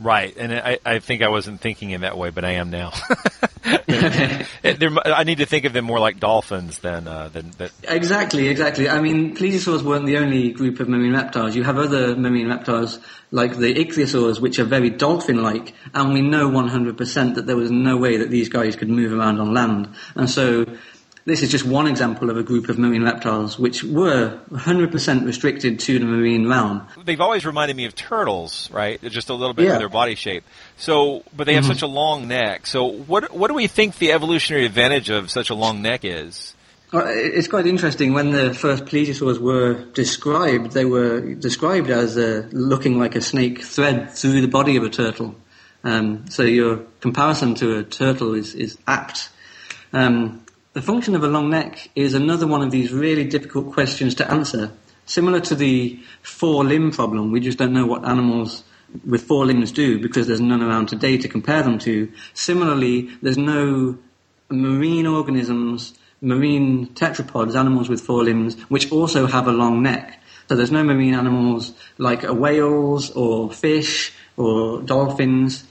Right, and I, I think I wasn't thinking in that way, but I am now. I need to think of them more like dolphins than uh, than that. Exactly, exactly. I mean, plesiosaurs weren't the only group of marine reptiles. You have other marine reptiles like the ichthyosaurs, which are very dolphin-like, and we know 100% that there was no way that these guys could move around on land. And so, this is just one example of a group of marine reptiles which were 100% restricted to the marine realm. They've always reminded me of turtles, right? Just a little bit Yeah. of their body shape. So, but they have Mhm. such a long neck. So, what what do we think the evolutionary advantage of such a long neck is? Well, It's quite interesting. When the first plesiosaurs were described, they were described as uh, looking like a snake thread through the body of a turtle. Um, so your comparison to a turtle is, is apt. Um, the function of a long neck is another one of these really difficult questions to answer. Similar to the four limb problem, we just don't know what animals with four limbs do because there's none around today to compare them to. Similarly, there's no marine organisms, marine tetrapods, animals with four limbs, which also have a long neck. So there's no marine animals like whales or fish or dolphins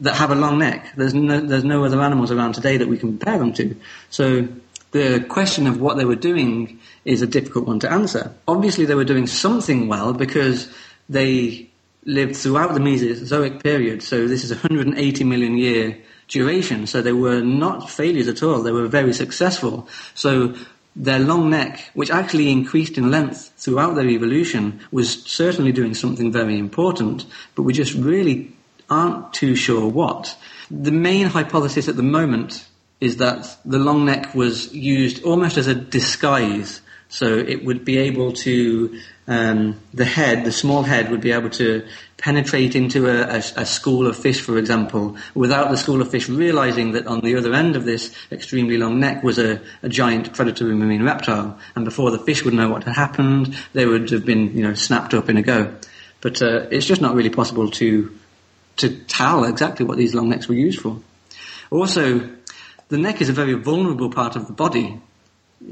that have a long neck. There's no, there's no other animals around today that we can compare them to. So the question of what they were doing is a difficult one to answer. Obviously they were doing something well because they lived throughout the Mesozoic period. So this is 180 million year duration. So they were not failures at all. They were very successful. So their long neck, which actually increased in length throughout their evolution, was certainly doing something very important, but we just really aren't too sure what. The main hypothesis at the moment is that the long neck was used almost as a disguise. So it would be able to, um, the head, the small head, would be able to penetrate into a, a, a school of fish, for example, without the school of fish realizing that on the other end of this extremely long neck was a, a giant predatory marine reptile. And before the fish would know what had happened, they would have been, you know, snapped up in a go. But uh, it's just not really possible to to tell exactly what these long necks were used for. Also, the neck is a very vulnerable part of the body,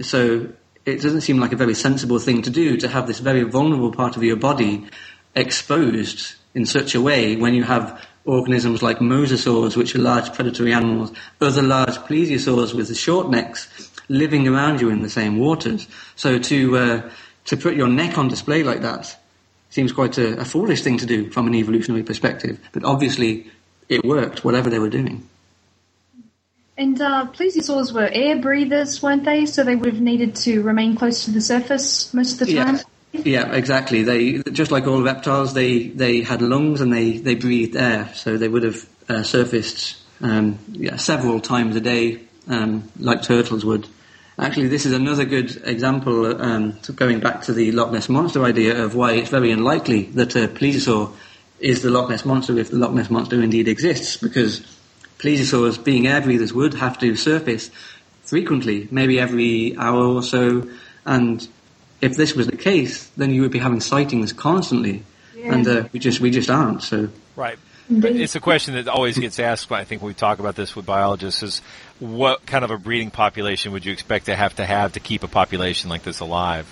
so it doesn't seem like a very sensible thing to do to have this very vulnerable part of your body exposed in such a way when you have organisms like mosasaurs, which are large predatory animals, other large plesiosaurs with short necks living around you in the same waters. So to uh, to put your neck on display like that seems quite a, a foolish thing to do from an evolutionary perspective. But obviously, it worked, whatever they were doing. And uh, plesiosaurs were air breathers, weren't they? So they would have needed to remain close to the surface most of the time. Yeah, exactly. They just like all reptiles, they they had lungs and they they breathed air, so they would have uh, surfaced um, yeah, several times a day, um, like turtles would. Actually, this is another good example, um, going back to the Loch Ness monster idea of why it's very unlikely that a plesiosaur is the Loch Ness monster if the Loch Ness monster indeed exists, because plesiosaurs, being air breathers, would have to surface frequently, maybe every hour or so, and if this was the case, then you would be having sightings constantly, Yeah. and uh, we just we just aren't. So Right. But it's a question that always gets asked I think when we talk about this with biologists is what kind of a breeding population would you expect to have to have to keep a population like this alive?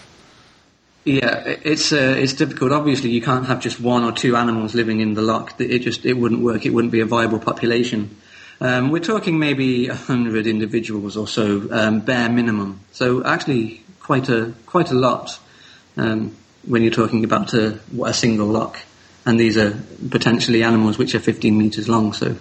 Yeah, it's uh, it's difficult. Obviously, you can't have just one or two animals living in the loch. It just it wouldn't work. It wouldn't be a viable population. Um, we're talking maybe a hundred individuals or so, um, bare minimum. So actually, quite a quite a lot um, when you're talking about a, a single loch. And these are potentially animals which are 15 meters long. So,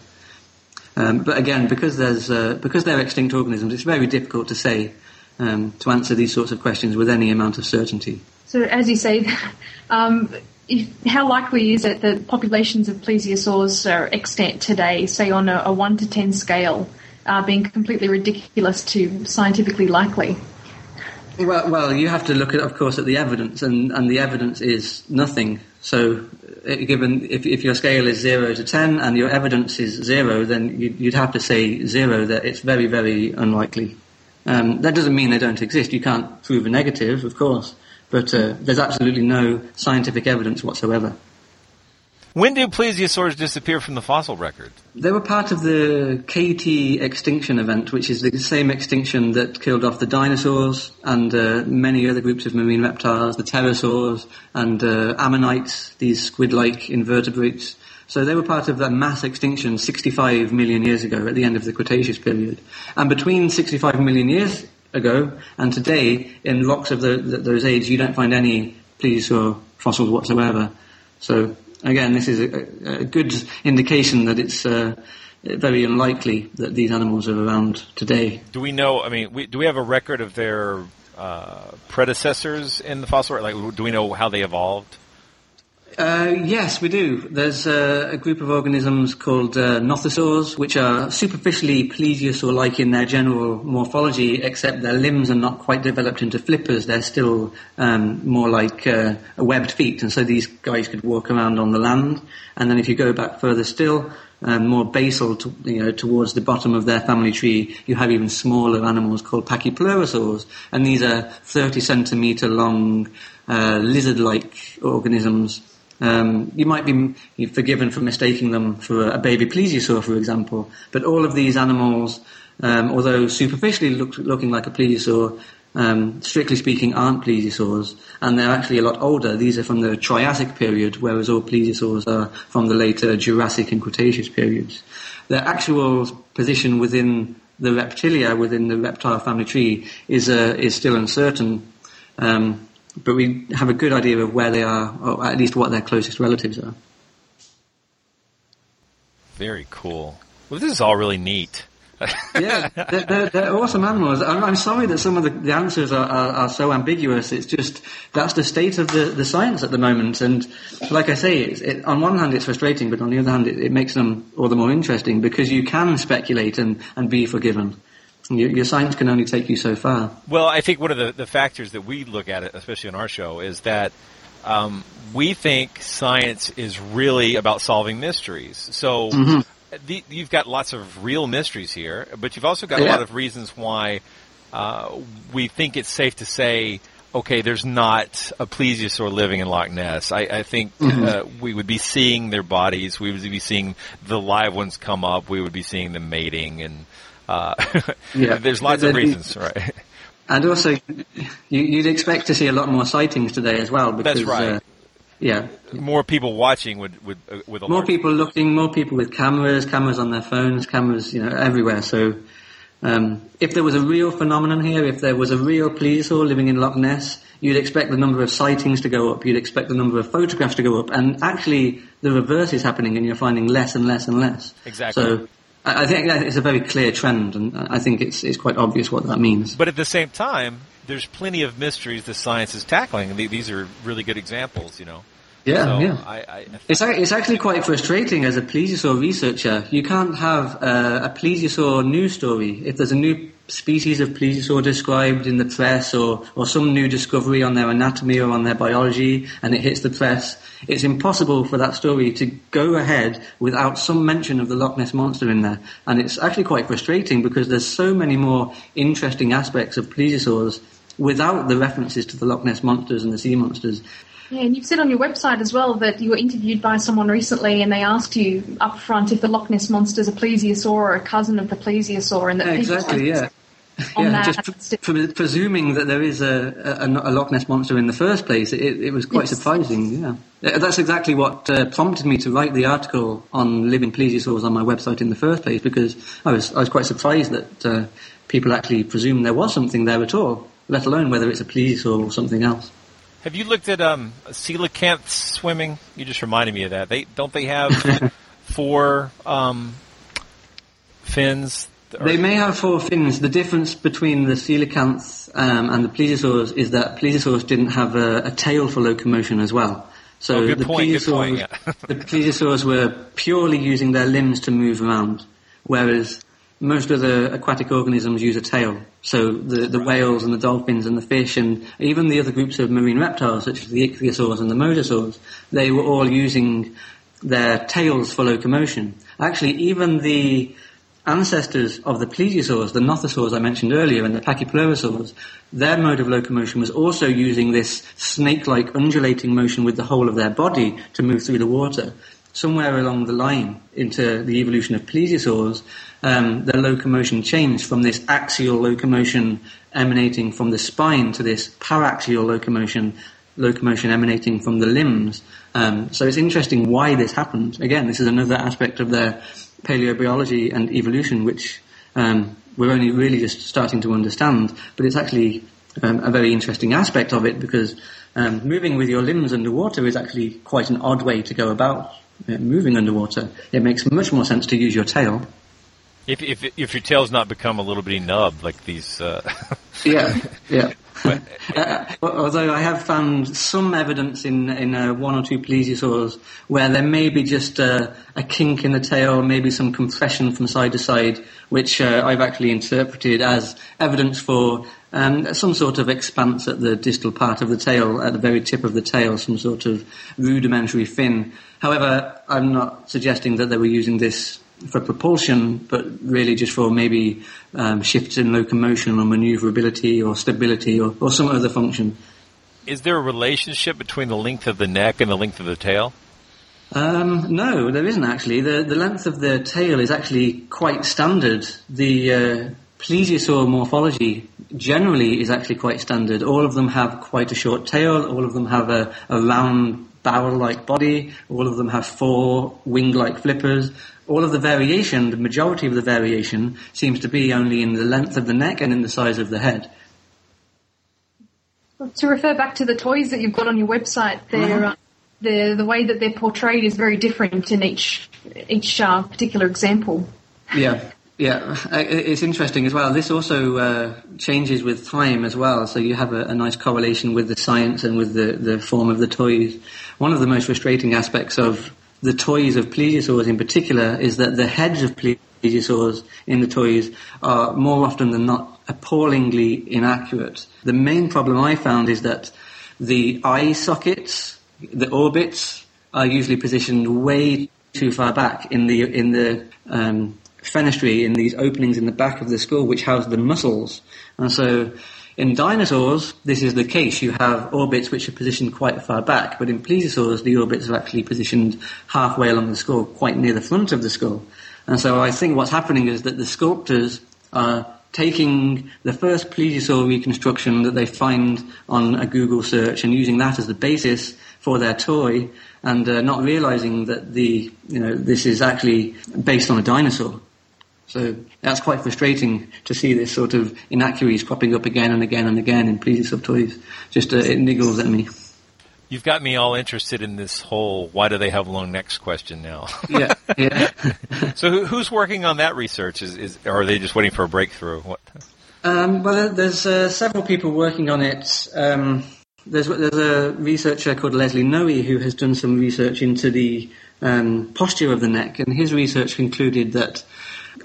um, but again, because there's uh, because they're extinct organisms, it's very difficult to say um, to answer these sorts of questions with any amount of certainty. So as you say, um, if, how likely is it that populations of plesiosaurs are extant today, say on a, a 1 to 10 scale, uh, being completely ridiculous to scientifically likely? Well, well, you have to look at, of course, at the evidence, and, and the evidence is nothing. So, given if, if your scale is zero to ten and your evidence is zero, then you'd, you'd have to say zero. That it's very, very unlikely. Um, that doesn't mean they don't exist. You can't prove a negative, of course, but uh, there's absolutely no scientific evidence whatsoever. When do plesiosaurs disappear from the fossil record? They were part of the KT extinction event, which is the same extinction that killed off the dinosaurs and uh, many other groups of marine reptiles, the pterosaurs and uh, ammonites, these squid-like invertebrates. So they were part of that mass extinction 65 million years ago at the end of the Cretaceous period. And between 65 million years ago and today, in rocks of the, the, those ages, you don't find any plesiosaur fossils whatsoever. So again, this is a, a good indication that it's uh, very unlikely that these animals are around today. Do we know? I mean, we, do we have a record of their uh, predecessors in the fossil? Like, do we know how they evolved? Uh, yes, we do. There's uh, a group of organisms called uh, nothosaurs, which are superficially plesiosaur-like in their general morphology, except their limbs are not quite developed into flippers. They're still um, more like uh, webbed feet, and so these guys could walk around on the land. And then if you go back further still, um, more basal, to, you know, towards the bottom of their family tree, you have even smaller animals called pachypleurosaurs, and these are 30 centimeter long uh, lizard-like organisms um, you might be forgiven for mistaking them for a baby plesiosaur, for example. But all of these animals, um, although superficially look, looking like a plesiosaur, um, strictly speaking, aren't plesiosaurs, and they're actually a lot older. These are from the Triassic period, whereas all plesiosaurs are from the later Jurassic and Cretaceous periods. Their actual position within the reptilia, within the reptile family tree, is uh, is still uncertain. Um, but we have a good idea of where they are, or at least what their closest relatives are. Very cool. Well, this is all really neat. yeah, they're, they're, they're, awesome animals. I'm, I'm, sorry that some of the, the answers are, are, are, so ambiguous. It's just that's the state of the, the science at the moment. And like I say, it, on one hand it's frustrating, but on the other hand it, it, makes them all the more interesting because you can speculate and, and be forgiven. Your, your, science can only take you so far. Well, I think one of the, the factors that we look at, it, especially on our show, is that um, we think science is really about solving mysteries. So mm-hmm. the, you've got lots of real mysteries here, but you've also got yeah. a lot of reasons why uh, we think it's safe to say, okay, there's not a plesiosaur living in Loch Ness. I, I think mm-hmm. uh, we would be seeing their bodies. We would be seeing the live ones come up. We would be seeing them mating and uh, yeah. there's lots of reasons, right? And also, you, would expect to see a lot more sightings today as well. Because, That's right. Uh, yeah, more people watching with with uh, with more people looking, more people with cameras, cameras on their phones, cameras, you know, everywhere. So, um, if there was a real phenomenon here, if there was a real plesiosaur living in Loch Ness, you'd expect the number of sightings to go up. You'd expect the number of photographs to go up, and actually, the reverse is happening, and you're finding less and less and less. Exactly. So I think it's a very clear trend, and I think it's it's quite obvious what that means. But at the same time, there's plenty of mysteries that science is tackling, these are really good examples, you know. Yeah, so yeah. I, I, it's it's actually quite frustrating as a plesiosaur researcher. You can't have uh, a plesiosaur news story if there's a new species of plesiosaur described in the press or, or some new discovery on their anatomy or on their biology and it hits the press, it's impossible for that story to go ahead without some mention of the Loch Ness Monster in there. And it's actually quite frustrating because there's so many more interesting aspects of plesiosaurs without the references to the Loch Ness Monsters and the sea monsters. Yeah, and you've said on your website as well that you were interviewed by someone recently and they asked you up front if the Loch Ness Monster is a plesiosaur or a cousin of the plesiosaur. And that yeah, exactly, yeah yeah, just presuming that there is a, a, a, Loch Ness monster in the first place, it, it was quite yes. surprising. Yeah, that's exactly what uh, prompted me to write the article on living plesiosaurs on my website in the first place because I was I was quite surprised that uh, people actually presumed there was something there at all, let alone whether it's a plesiosaur or something else. Have you looked at um, coelacanths swimming? You just reminded me of that. They don't they have four um, fins they may have four fins. The difference between the coelacanths um, and the plesiosaurs is that plesiosaurs didn't have a, a tail for locomotion as well. So oh, the, point, plesiosaurs, yeah. the plesiosaurs were purely using their limbs to move around, whereas most other aquatic organisms use a tail. So the, the whales and the dolphins and the fish and even the other groups of marine reptiles, such as the ichthyosaurs and the mosasaurs, they were all using their tails for locomotion. Actually, even the ancestors of the plesiosaurs, the nothosaurs I mentioned earlier, and the pachypleurosaurs, their mode of locomotion was also using this snake-like undulating motion with the whole of their body to move through the water. Somewhere along the line into the evolution of plesiosaurs, um, their locomotion changed from this axial locomotion emanating from the spine to this paraxial locomotion locomotion emanating from the limbs. Um, so it's interesting why this happened. Again, this is another aspect of their paleobiology and evolution, which um, we're only really just starting to understand. But it's actually um, a very interesting aspect of it because um, moving with your limbs underwater is actually quite an odd way to go about uh, moving underwater. It makes much more sense to use your tail. If if if your tail's not become a little bitty nub like these. Uh... yeah, yeah. uh, although I have found some evidence in in uh, one or two plesiosaurs where there may be just a, a kink in the tail, maybe some compression from side to side, which uh, I've actually interpreted as evidence for um, some sort of expanse at the distal part of the tail, at the very tip of the tail, some sort of rudimentary fin. However, I'm not suggesting that they were using this for propulsion, but really just for maybe um, shifts in locomotion or maneuverability or stability or, or some other function. Is there a relationship between the length of the neck and the length of the tail? Um, no, there isn't actually. The, the length of the tail is actually quite standard. The uh, plesiosaur morphology generally is actually quite standard. All of them have quite a short tail. All of them have a, a round barrel-like body. All of them have four wing-like flippers. All of the variation, the majority of the variation, seems to be only in the length of the neck and in the size of the head. Well, to refer back to the toys that you've got on your website, they're, uh, the the way that they're portrayed is very different in each each uh, particular example. Yeah. Yeah, it's interesting as well. This also uh, changes with time as well, so you have a, a, nice correlation with the science and with the, the form of the toys. One of the most frustrating aspects of the toys of plesiosaurs in particular is that the heads of plesiosaurs in the toys are more often than not appallingly inaccurate. The main problem I found is that the eye sockets, the orbits, are usually positioned way too far back in the in the um, fenestrae in these openings in the back of the skull which house the muscles. And so in dinosaurs, this is the case. You have orbits which are positioned quite far back, but in plesiosaurs, the orbits are actually positioned halfway along the skull, quite near the front of the skull. And so I think what's happening is that the sculptors are taking the first plesiosaur reconstruction that they find on a Google search and using that as the basis for their toy and uh, not realizing that the, you know, this is actually based on a dinosaur. So that's quite frustrating to see this sort of inaccuracies cropping up again and again and again in plesiosaur toys. Just uh, it niggles at me. You've got me all interested in this whole "why do they have long necks?" question now. yeah, yeah. so who, who's working on that research? Is, is or are they just waiting for a breakthrough? What? Um, well, there's uh, several people working on it. Um, there's there's a researcher called Leslie Noe who has done some research into the um, posture of the neck, and his research concluded that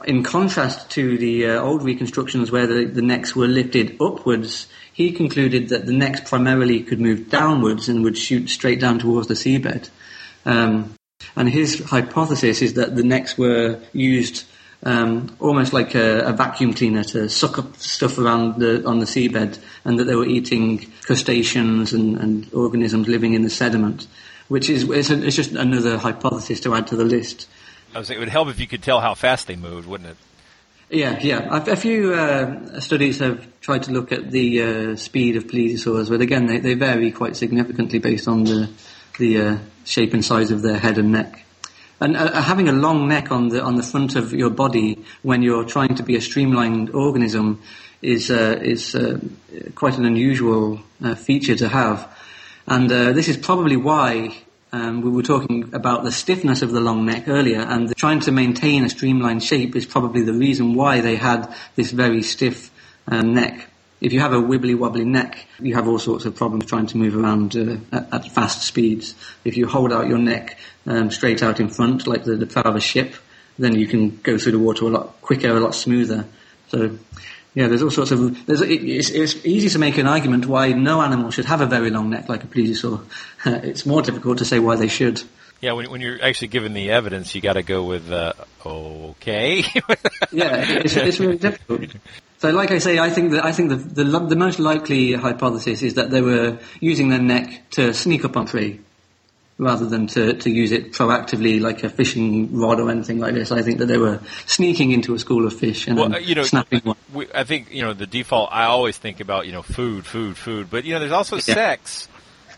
in contrast to the uh, old reconstructions where the, the necks were lifted upwards, he concluded that the necks primarily could move downwards and would shoot straight down towards the seabed. Um, and his hypothesis is that the necks were used um, almost like a, a, vacuum cleaner to suck up stuff around the, on the seabed, and that they were eating crustaceans and, and organisms living in the sediment, which is it's, a, it's just another hypothesis to add to the list. I was it would help if you could tell how fast they moved, wouldn't it? Yeah, yeah. A, few uh, studies have tried to look at the uh, speed of plesiosaurs, but again, they, they vary quite significantly based on the the uh, shape and size of their head and neck. And uh, having a long neck on the on the front of your body when you're trying to be a streamlined organism is uh, is uh, quite an unusual feature to have. And this is probably why um, we were talking about the stiffness of the long neck earlier, and trying to maintain a streamlined shape is probably the reason why they had this very stiff um, neck. If you have a wibbly wobbly neck, you have all sorts of problems trying to move around uh, at, at, fast speeds. If you hold out your neck um, straight out in front, like the, the prow of a ship, then you can go through the water a lot quicker, a lot smoother. So yeah, there's all sorts of. There's, it's, it's, easy to make an argument why no animal should have a very long neck like a plesiosaur. it's more difficult to say why they should. Yeah, when, when you're actually given the evidence, you got to go with uh, okay. yeah, it's, it's really difficult. So, like I say, I think that I think the, the the most likely hypothesis is that they were using their neck to sneak up on prey rather than to, to use it proactively like a fishing rod or anything like this. I think that they were sneaking into a school of fish and well, uh, you know, snapping uh, one. I think, you know, the default, I always think about, you know, food, food, food, but, you know, there's also yeah. sex.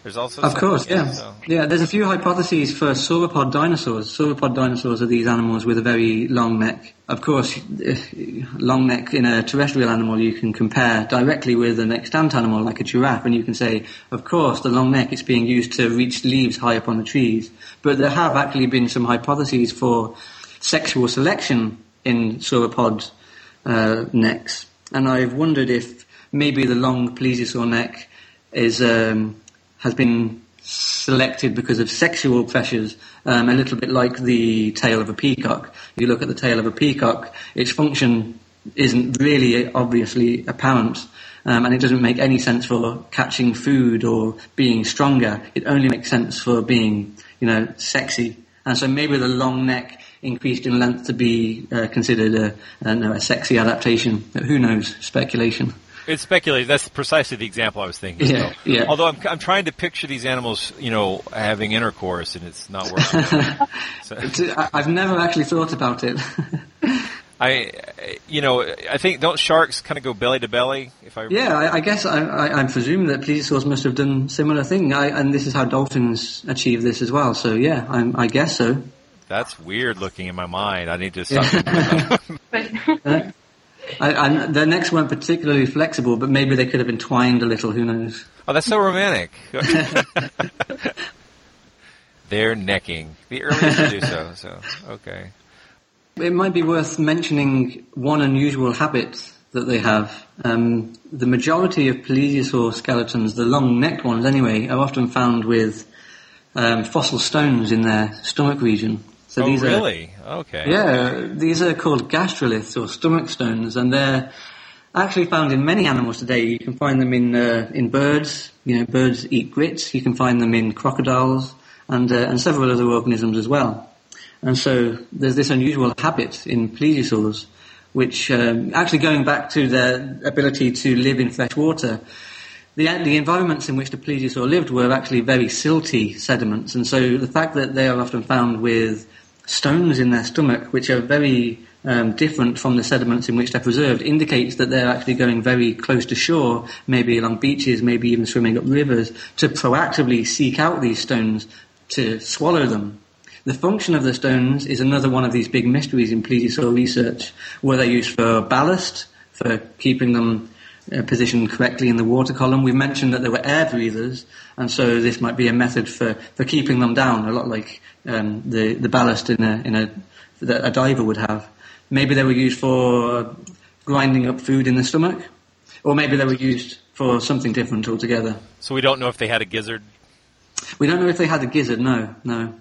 There's also Of course, yeah. so- Yeah, there's a few hypotheses for sauropod dinosaurs. Sauropod dinosaurs are these animals with a very long neck. Of course, long neck in a terrestrial animal you can compare directly with an extant animal like a giraffe, and you can say, of course, the long neck is being used to reach leaves high up on the trees. But there have actually been some hypotheses for sexual selection in sauropod uh, necks, and I've wondered if maybe the long plesiosaur neck is um, has been selected because of sexual pressures, um, a little bit like the tail of a peacock. You look at the tail of a peacock, its function isn't really obviously apparent, um, and it doesn't make any sense for catching food or being stronger. It only makes sense for being, you know, sexy. And so maybe the long neck increased in length to be uh, considered a, a, no, a sexy adaptation. Who knows? Speculation. It's speculated. That's precisely the example I was thinking. Yeah, of. yeah. Although I'm, I'm trying to picture these animals, you know, having intercourse, and it's not working. So- I- I've never actually thought about it. I, you know, I think don't sharks kind of go belly to belly? If I Yeah, I, I guess I, I, I presume that plesiosaurs must have done similar thing, I, and this is how dolphins achieve this as well. So yeah, I'm, I guess so. that's weird looking in my mind. I need to stop. Uh, I, I, their necks weren't particularly flexible, but maybe they could have entwined a little. Who knows? oh, that's so romantic. They're necking. The earliest to do so. So okay. It might be worth mentioning one unusual habit that they have. Um, the majority of plesiosaur skeletons, the long-necked ones anyway, are often found with um, fossil stones in their stomach region. So oh, these are really? Okay. Yeah, these are called gastroliths or stomach stones, and they're actually found in many animals today. You can find them in uh, in birds. You know, birds eat grits. You can find them in crocodiles and uh, and several other organisms as well. And so there's this unusual habit in plesiosaurs, which um, actually going back to their ability to live in fresh water. The, the environments in which the plesiosaur lived were actually very silty sediments, and so the fact that they are often found with stones in their stomach, which are very um, different from the sediments in which they're preserved, indicates that they're actually going very close to shore, maybe along beaches, maybe even swimming up rivers, to proactively seek out these stones to swallow them. The function of the stones is another one of these big mysteries in plesiosaur research. Were they used for ballast, for keeping them uh, positioned correctly in the water column? We've mentioned that they were air breathers, and so this might be a method for, for keeping them down, a lot like um, the, the ballast in a, in a, that a diver would have. Maybe they were used for grinding up food in the stomach, or maybe they were used for something different altogether. So we don't know if they had a gizzard. We don't know if they had a gizzard, no, no.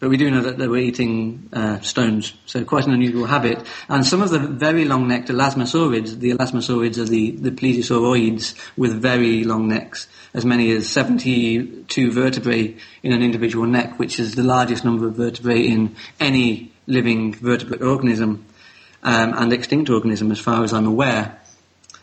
But we do know that they were eating uh, stones, so quite an unusual habit. And some of the very long-necked elasmosaurids, the elasmosaurids are the, the plesiosauroids with very long necks, as many as 72 vertebrae in an individual neck, which is the largest number of vertebrae in any living vertebrate organism um, and extinct organism, as far as I'm aware.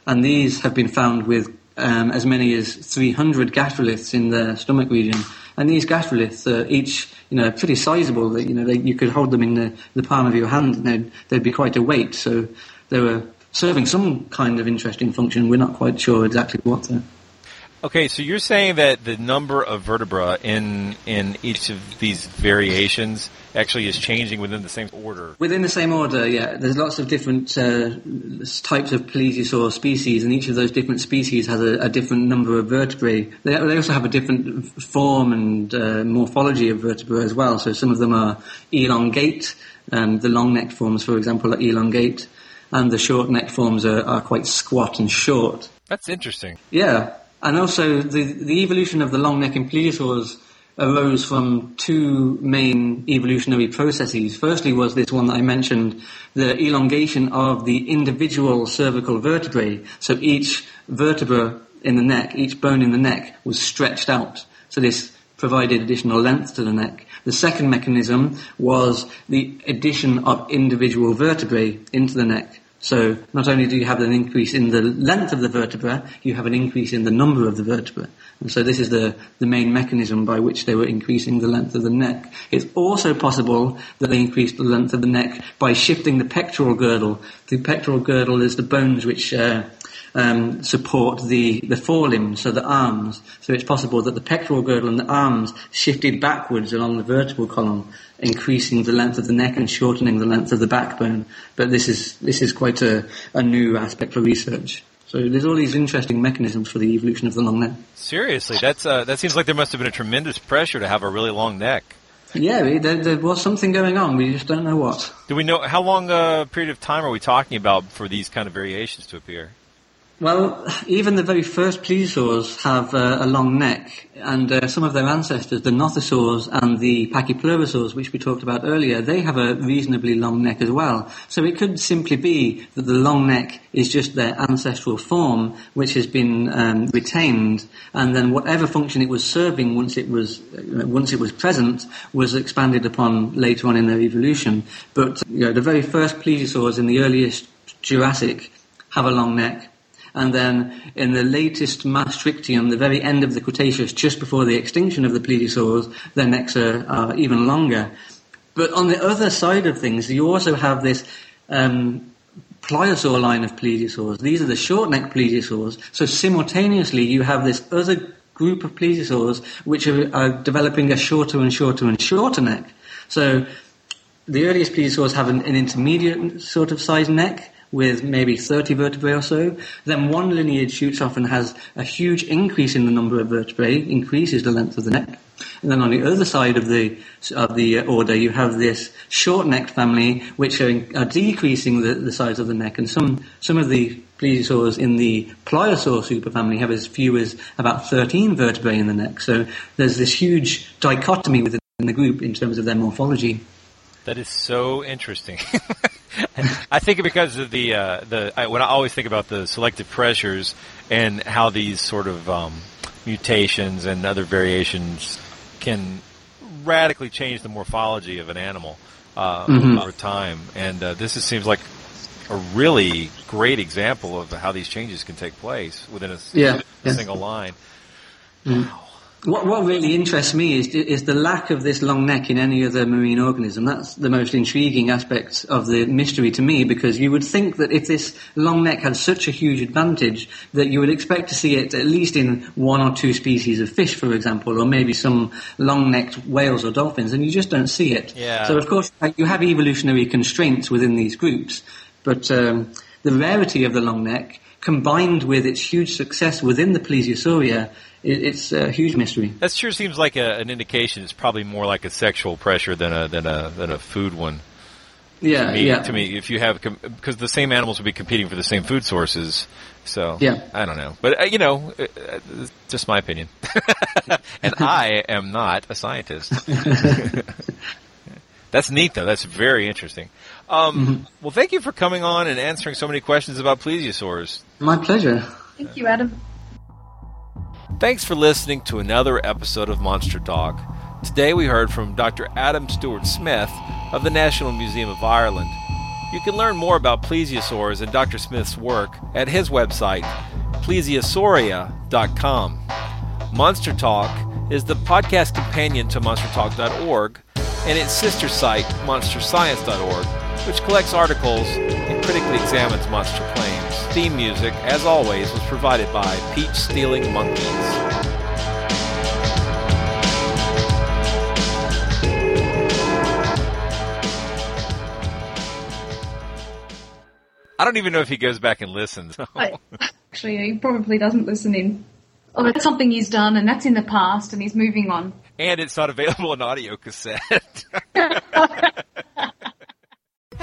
And these have been found with um, as many as 300 gastroliths in the stomach region. And these gastroliths are each, you know, pretty sizable. That you know, they, you could hold them in the, the palm of your hand, and they'd, they'd be quite a weight. So they were serving some kind of interesting function. We're not quite sure exactly what. Okay, so you're saying that the number of vertebra in in each of these variations actually is changing within the same order. Within the same order, yeah. There's lots of different uh, types of plesiosaur species, and each of those different species has a, a different number of vertebrae. They, they also have a different form and uh, morphology of vertebrae as well. So some of them are elongate. Um, the long-necked forms, for example, are elongate, and the short-necked forms are, are quite squat and short. That's interesting. Yeah, and also the the evolution of the long neck in plesiosaurs arose from two main evolutionary processes. Firstly was this one that I mentioned, the elongation of the individual cervical vertebrae. So each vertebra in the neck, each bone in the neck was stretched out. So this provided additional length to the neck. The second mechanism was the addition of individual vertebrae into the neck. So not only do you have an increase in the length of the vertebra, you have an increase in the number of the vertebra. And so this is the, the main mechanism by which they were increasing the length of the neck. It's also possible that they increased the length of the neck by shifting the pectoral girdle. The pectoral girdle is the bones which uh, um, support the, the forelimbs, so the arms. So it's possible that the pectoral girdle and the arms shifted backwards along the vertebral column, increasing the length of the neck and shortening the length of the backbone. But this is this is quite a, a new aspect for research. So there's all these interesting mechanisms for the evolution of the long neck. Seriously, that's uh, that seems like there must have been a tremendous pressure to have a really long neck. Yeah, there, there was something going on. We just don't know what. Do we know how long a period of time are we talking about for these kind of variations to appear? Well, even the very first plesiosaurs have uh, a long neck, and uh, some of their ancestors, the nothosaurs and the pachypleurosaurs, which we talked about earlier, they have a reasonably long neck as well. So it could simply be that the long neck is just their ancestral form, which has been um, retained, and then whatever function it was serving once it was uh, once it was present was expanded upon later on in their evolution. But you know, the very first plesiosaurs in the earliest Jurassic have a long neck and then in the latest Maastrichtian, the very end of the Cretaceous, just before the extinction of the plesiosaurs, their necks are, are even longer. But on the other side of things, you also have this um, pliosaur line of plesiosaurs. These are the short-necked plesiosaurs. So simultaneously, you have this other group of plesiosaurs which are, are developing a shorter and shorter and shorter neck. So the earliest plesiosaurs have an, an intermediate sort of size neck, with maybe 30 vertebrae or so. Then one lineage shoots off and has a huge increase in the number of vertebrae, increases the length of the neck. And then on the other side of the of the uh, order, you have this short-necked family, which are, are decreasing the, the size of the neck. And some some of the plesiosaurs in the pliosaur superfamily have as few as about 13 vertebrae in the neck. So there's this huge dichotomy within the group in terms of their morphology. That is so interesting. I think because of the uh, the I, when I always think about the selective pressures and how these sort of um, mutations and other variations can radically change the morphology of an animal uh, Mhm. over time, and uh, this is, seems like a really great example of how these changes can take place within a, Yeah, a yeah. single line. Mm. What, what really interests me is, is the lack of this long neck in any other marine organism. That's the most intriguing aspect of the mystery to me because you would think that if this long neck had such a huge advantage that you would expect to see it at least in one or two species of fish, for example, or maybe some long-necked whales or dolphins, and you just don't see it. Yeah. So of course you have evolutionary constraints within these groups, but um, the rarity of the long neck combined with its huge success within the Plesiosauria, it, it's a huge mystery. That sure seems like a, an indication. It's probably more like a sexual pressure than a than a than a food one. Yeah, to me, yeah. To me, if you have because the same animals would be competing for the same food sources, so Yeah. I don't know, but uh, you know, uh, uh, it's just my opinion, and I am not a scientist. That's neat, though. That's very interesting. Um, Well, thank you for coming on and answering so many questions about plesiosaurs. My pleasure. Thank you, Adam. Thanks for listening to another episode of Monster Talk. Today we heard from Dr. Adam Stuart Smith of the National Museum of Ireland. You can learn more about plesiosaurs and Dr. Smith's work at his website, plesiosauria.com. Monster Talk is the podcast companion to monstertalk.org and its sister site, monsterscience.org, which collects articles and critically examines monster claims. Theme music, as always, was provided by Peach Stealing Monkeys. I don't even know if he goes back and listens. I, actually, he probably doesn't listen in. Oh, that's something he's done, and that's in the past, and he's moving on. and it's not available on audio cassette.